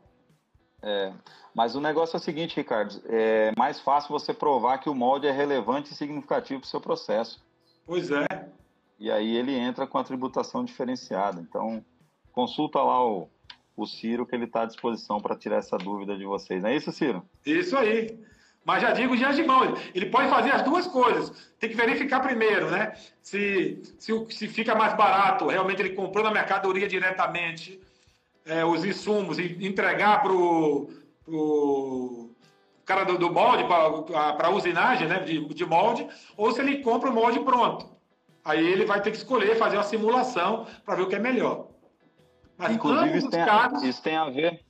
É, mas o negócio é o seguinte, Ricardo, é mais fácil você provar que o molde é relevante e significativo para o seu processo. Pois é. E aí ele entra com a tributação diferenciada. Então, consulta lá o, o Ciro, que ele está à disposição para tirar essa dúvida de vocês. Não é isso, Ciro? Isso aí. Mas já digo de antemão, ele pode fazer as duas coisas. Tem que verificar primeiro, né? Se, se, se fica mais barato, realmente ele comprou na mercadoria diretamente é, os insumos e entregar para o cara do, do molde, para a usinagem né, de, de molde, ou se ele compra o molde pronto. Aí ele vai ter que escolher, fazer uma simulação para ver o que é melhor. Mas Inclusive, isso tem, casos, isso tem a ver.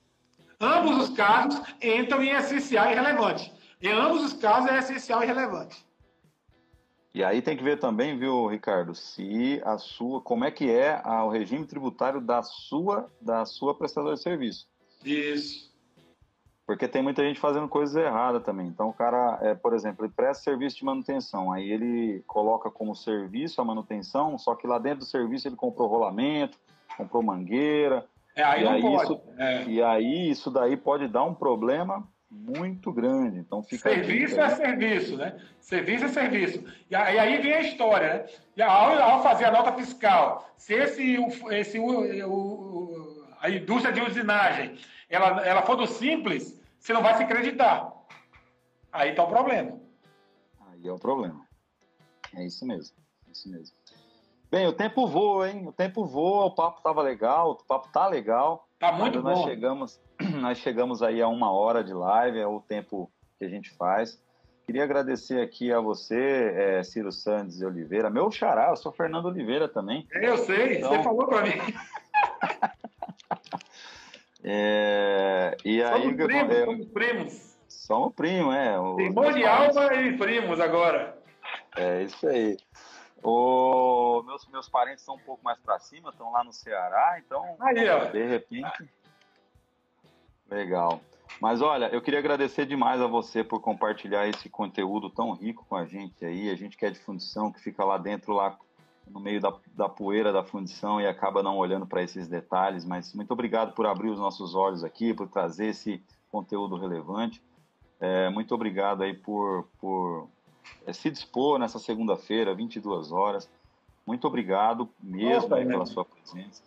Ambos os casos entram em essencial e relevante. Em ambos os casos é essencial e relevante. E aí tem que ver também, viu, Ricardo, se a sua, como é que é o regime tributário da sua, da sua prestadora de serviço. Isso. Porque tem muita gente fazendo coisas erradas também. Então o cara, é, por exemplo, ele presta serviço de manutenção, aí ele coloca como serviço a manutenção, só que lá dentro do serviço ele comprou rolamento, comprou mangueira. É, aí não aí pode. Isso, é. E aí isso daí pode dar um problema muito grande. Então fica serviço é serviço, né? Serviço é serviço. E aí vem a história, né? E ao, ao fazer a nota fiscal, se esse, esse o, o, a indústria de usinagem ela, ela for do simples, você não vai se acreditar. Aí está o problema. Aí é o problema. É isso mesmo. É isso mesmo. Bem, o tempo voa, hein? O tempo voa, o papo tava legal, o papo tá legal. Tá muito bom. Nós chegamos, nós chegamos aí a uma hora de live, é o tempo que a gente faz. Queria agradecer aqui a você, é, Ciro Santos de Oliveira, meu xará, eu sou Fernando Oliveira também. Eu sei, então... você falou para mim. é, e somos aí, primos, eu, somos primos. Somos primos, é. Irmão de alma e primos agora. É isso aí. O, meus, meus parentes estão um pouco mais para cima, estão lá no Ceará, então aí, ó. de repente. Legal. Mas olha, eu queria agradecer demais a você por compartilhar esse conteúdo tão rico com a gente aí. A gente que é de fundição, que fica lá dentro, lá no meio da, da poeira da fundição e acaba não olhando para esses detalhes. Mas muito obrigado por abrir os nossos olhos aqui, por trazer esse conteúdo relevante. É, muito obrigado aí por, por é, se dispor nessa segunda-feira, 22 horas. Muito obrigado mesmo Opa, pela sua presença.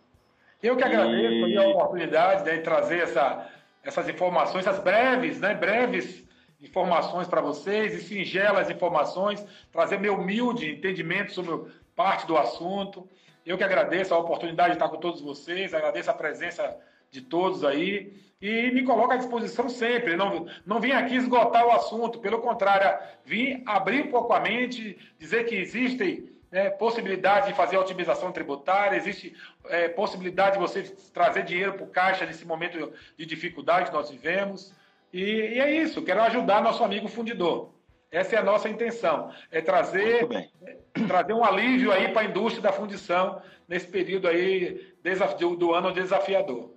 Eu que agradeço e... a oportunidade de trazer essa, essas informações, essas breves, né, breves informações para vocês e singelas informações, trazer meu humilde entendimento sobre parte do assunto. Eu que agradeço a oportunidade de estar com todos vocês, agradeço a presença de todos aí e me coloco à disposição sempre. Não, não vim aqui esgotar o assunto, pelo contrário, vim abrir um pouco a mente, dizer que existem é, possibilidade de fazer a otimização tributária, existe é, possibilidade de você trazer dinheiro para o caixa nesse momento de dificuldade que nós vivemos. E, e, é isso, quero ajudar nosso amigo fundidor. Essa é a nossa intenção, é trazer, é, trazer um alívio aí para a indústria da fundição nesse período aí do, do ano desafiador.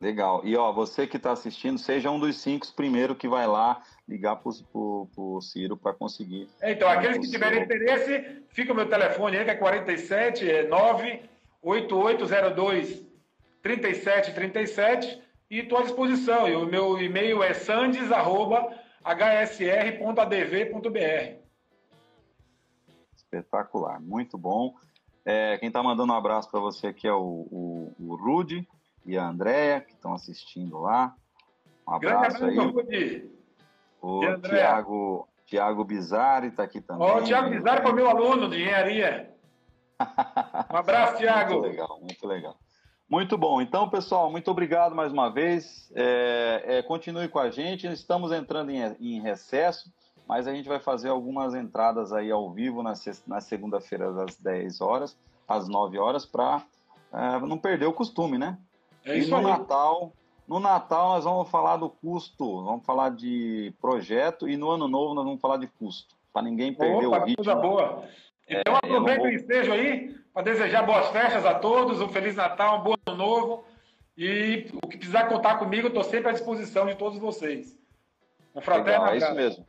Legal. E ó, você que está assistindo, seja um dos cinco primeiro que vai lá ligar para o Ciro para conseguir. É, então, aqueles que tiverem interesse, fica o meu telefone aí, que é 47 é 98802 3737 e estou à disposição. E o meu e-mail é sandes.hsr.adv.br. Espetacular, muito bom. É, quem está mandando um abraço para você aqui é o, o, o Rude, e a Andréia, que estão assistindo lá. Um abraço aí. O Tiago, Tiago Bizarri está aqui também. Ó, o Tiago Bizarri foi meu aluno de engenharia. Um abraço, Tiago. muito legal, muito legal. Muito bom. Então, pessoal, muito obrigado mais uma vez. É, é, continue com a gente. Estamos entrando em, em, recesso, mas a gente vai fazer algumas entradas aí ao vivo na, na segunda-feira, às 10 horas, às 9 horas, para é, não perder o costume, né? É isso e no aí. Natal, no Natal nós vamos falar do custo, vamos falar de projeto e no Ano Novo nós vamos falar de custo, para ninguém perder Opa, o ritmo. coisa boa. Então é, aproveita vou... o ensejo aí para desejar boas festas a todos, um Feliz Natal, um bom Ano Novo. E o que precisar contar comigo, eu estou sempre à disposição de todos vocês. Um fraterno Legal, É isso mesmo.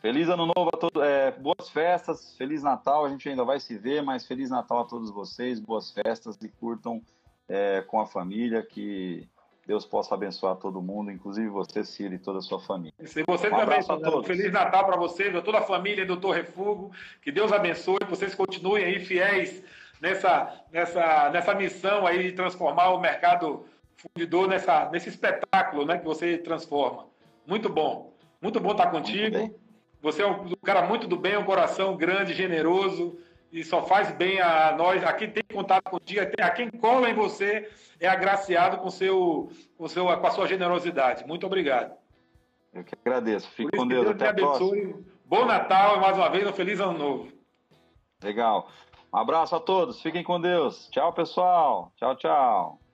Feliz Ano Novo a todos, é, boas festas, Feliz Natal, a gente ainda vai se ver, mas Feliz Natal a todos vocês, boas festas e curtam é, com a família, que Deus possa abençoar todo mundo, inclusive você, Ciro, e toda a sua família. E você um também, a Feliz Natal para você, toda a família do Doutor Refugo. Que Deus abençoe, que vocês continuem aí fiéis nessa, nessa, nessa missão aí de transformar o mercado fundidor nessa, nesse espetáculo né, que você transforma. Muito bom. Muito bom estar contigo. Você é um cara muito do bem, um coração grande, generoso e só faz bem a nós. Aqui tem contato contigo, a quem cola em você é agraciado com, seu, com, seu, com a sua generosidade. Muito obrigado. Eu que agradeço. Fique com Deus. Deus Até a próxima. Bom Natal e mais uma vez um feliz ano novo. Legal. Um abraço a todos. Fiquem com Deus. Tchau, pessoal. Tchau, tchau.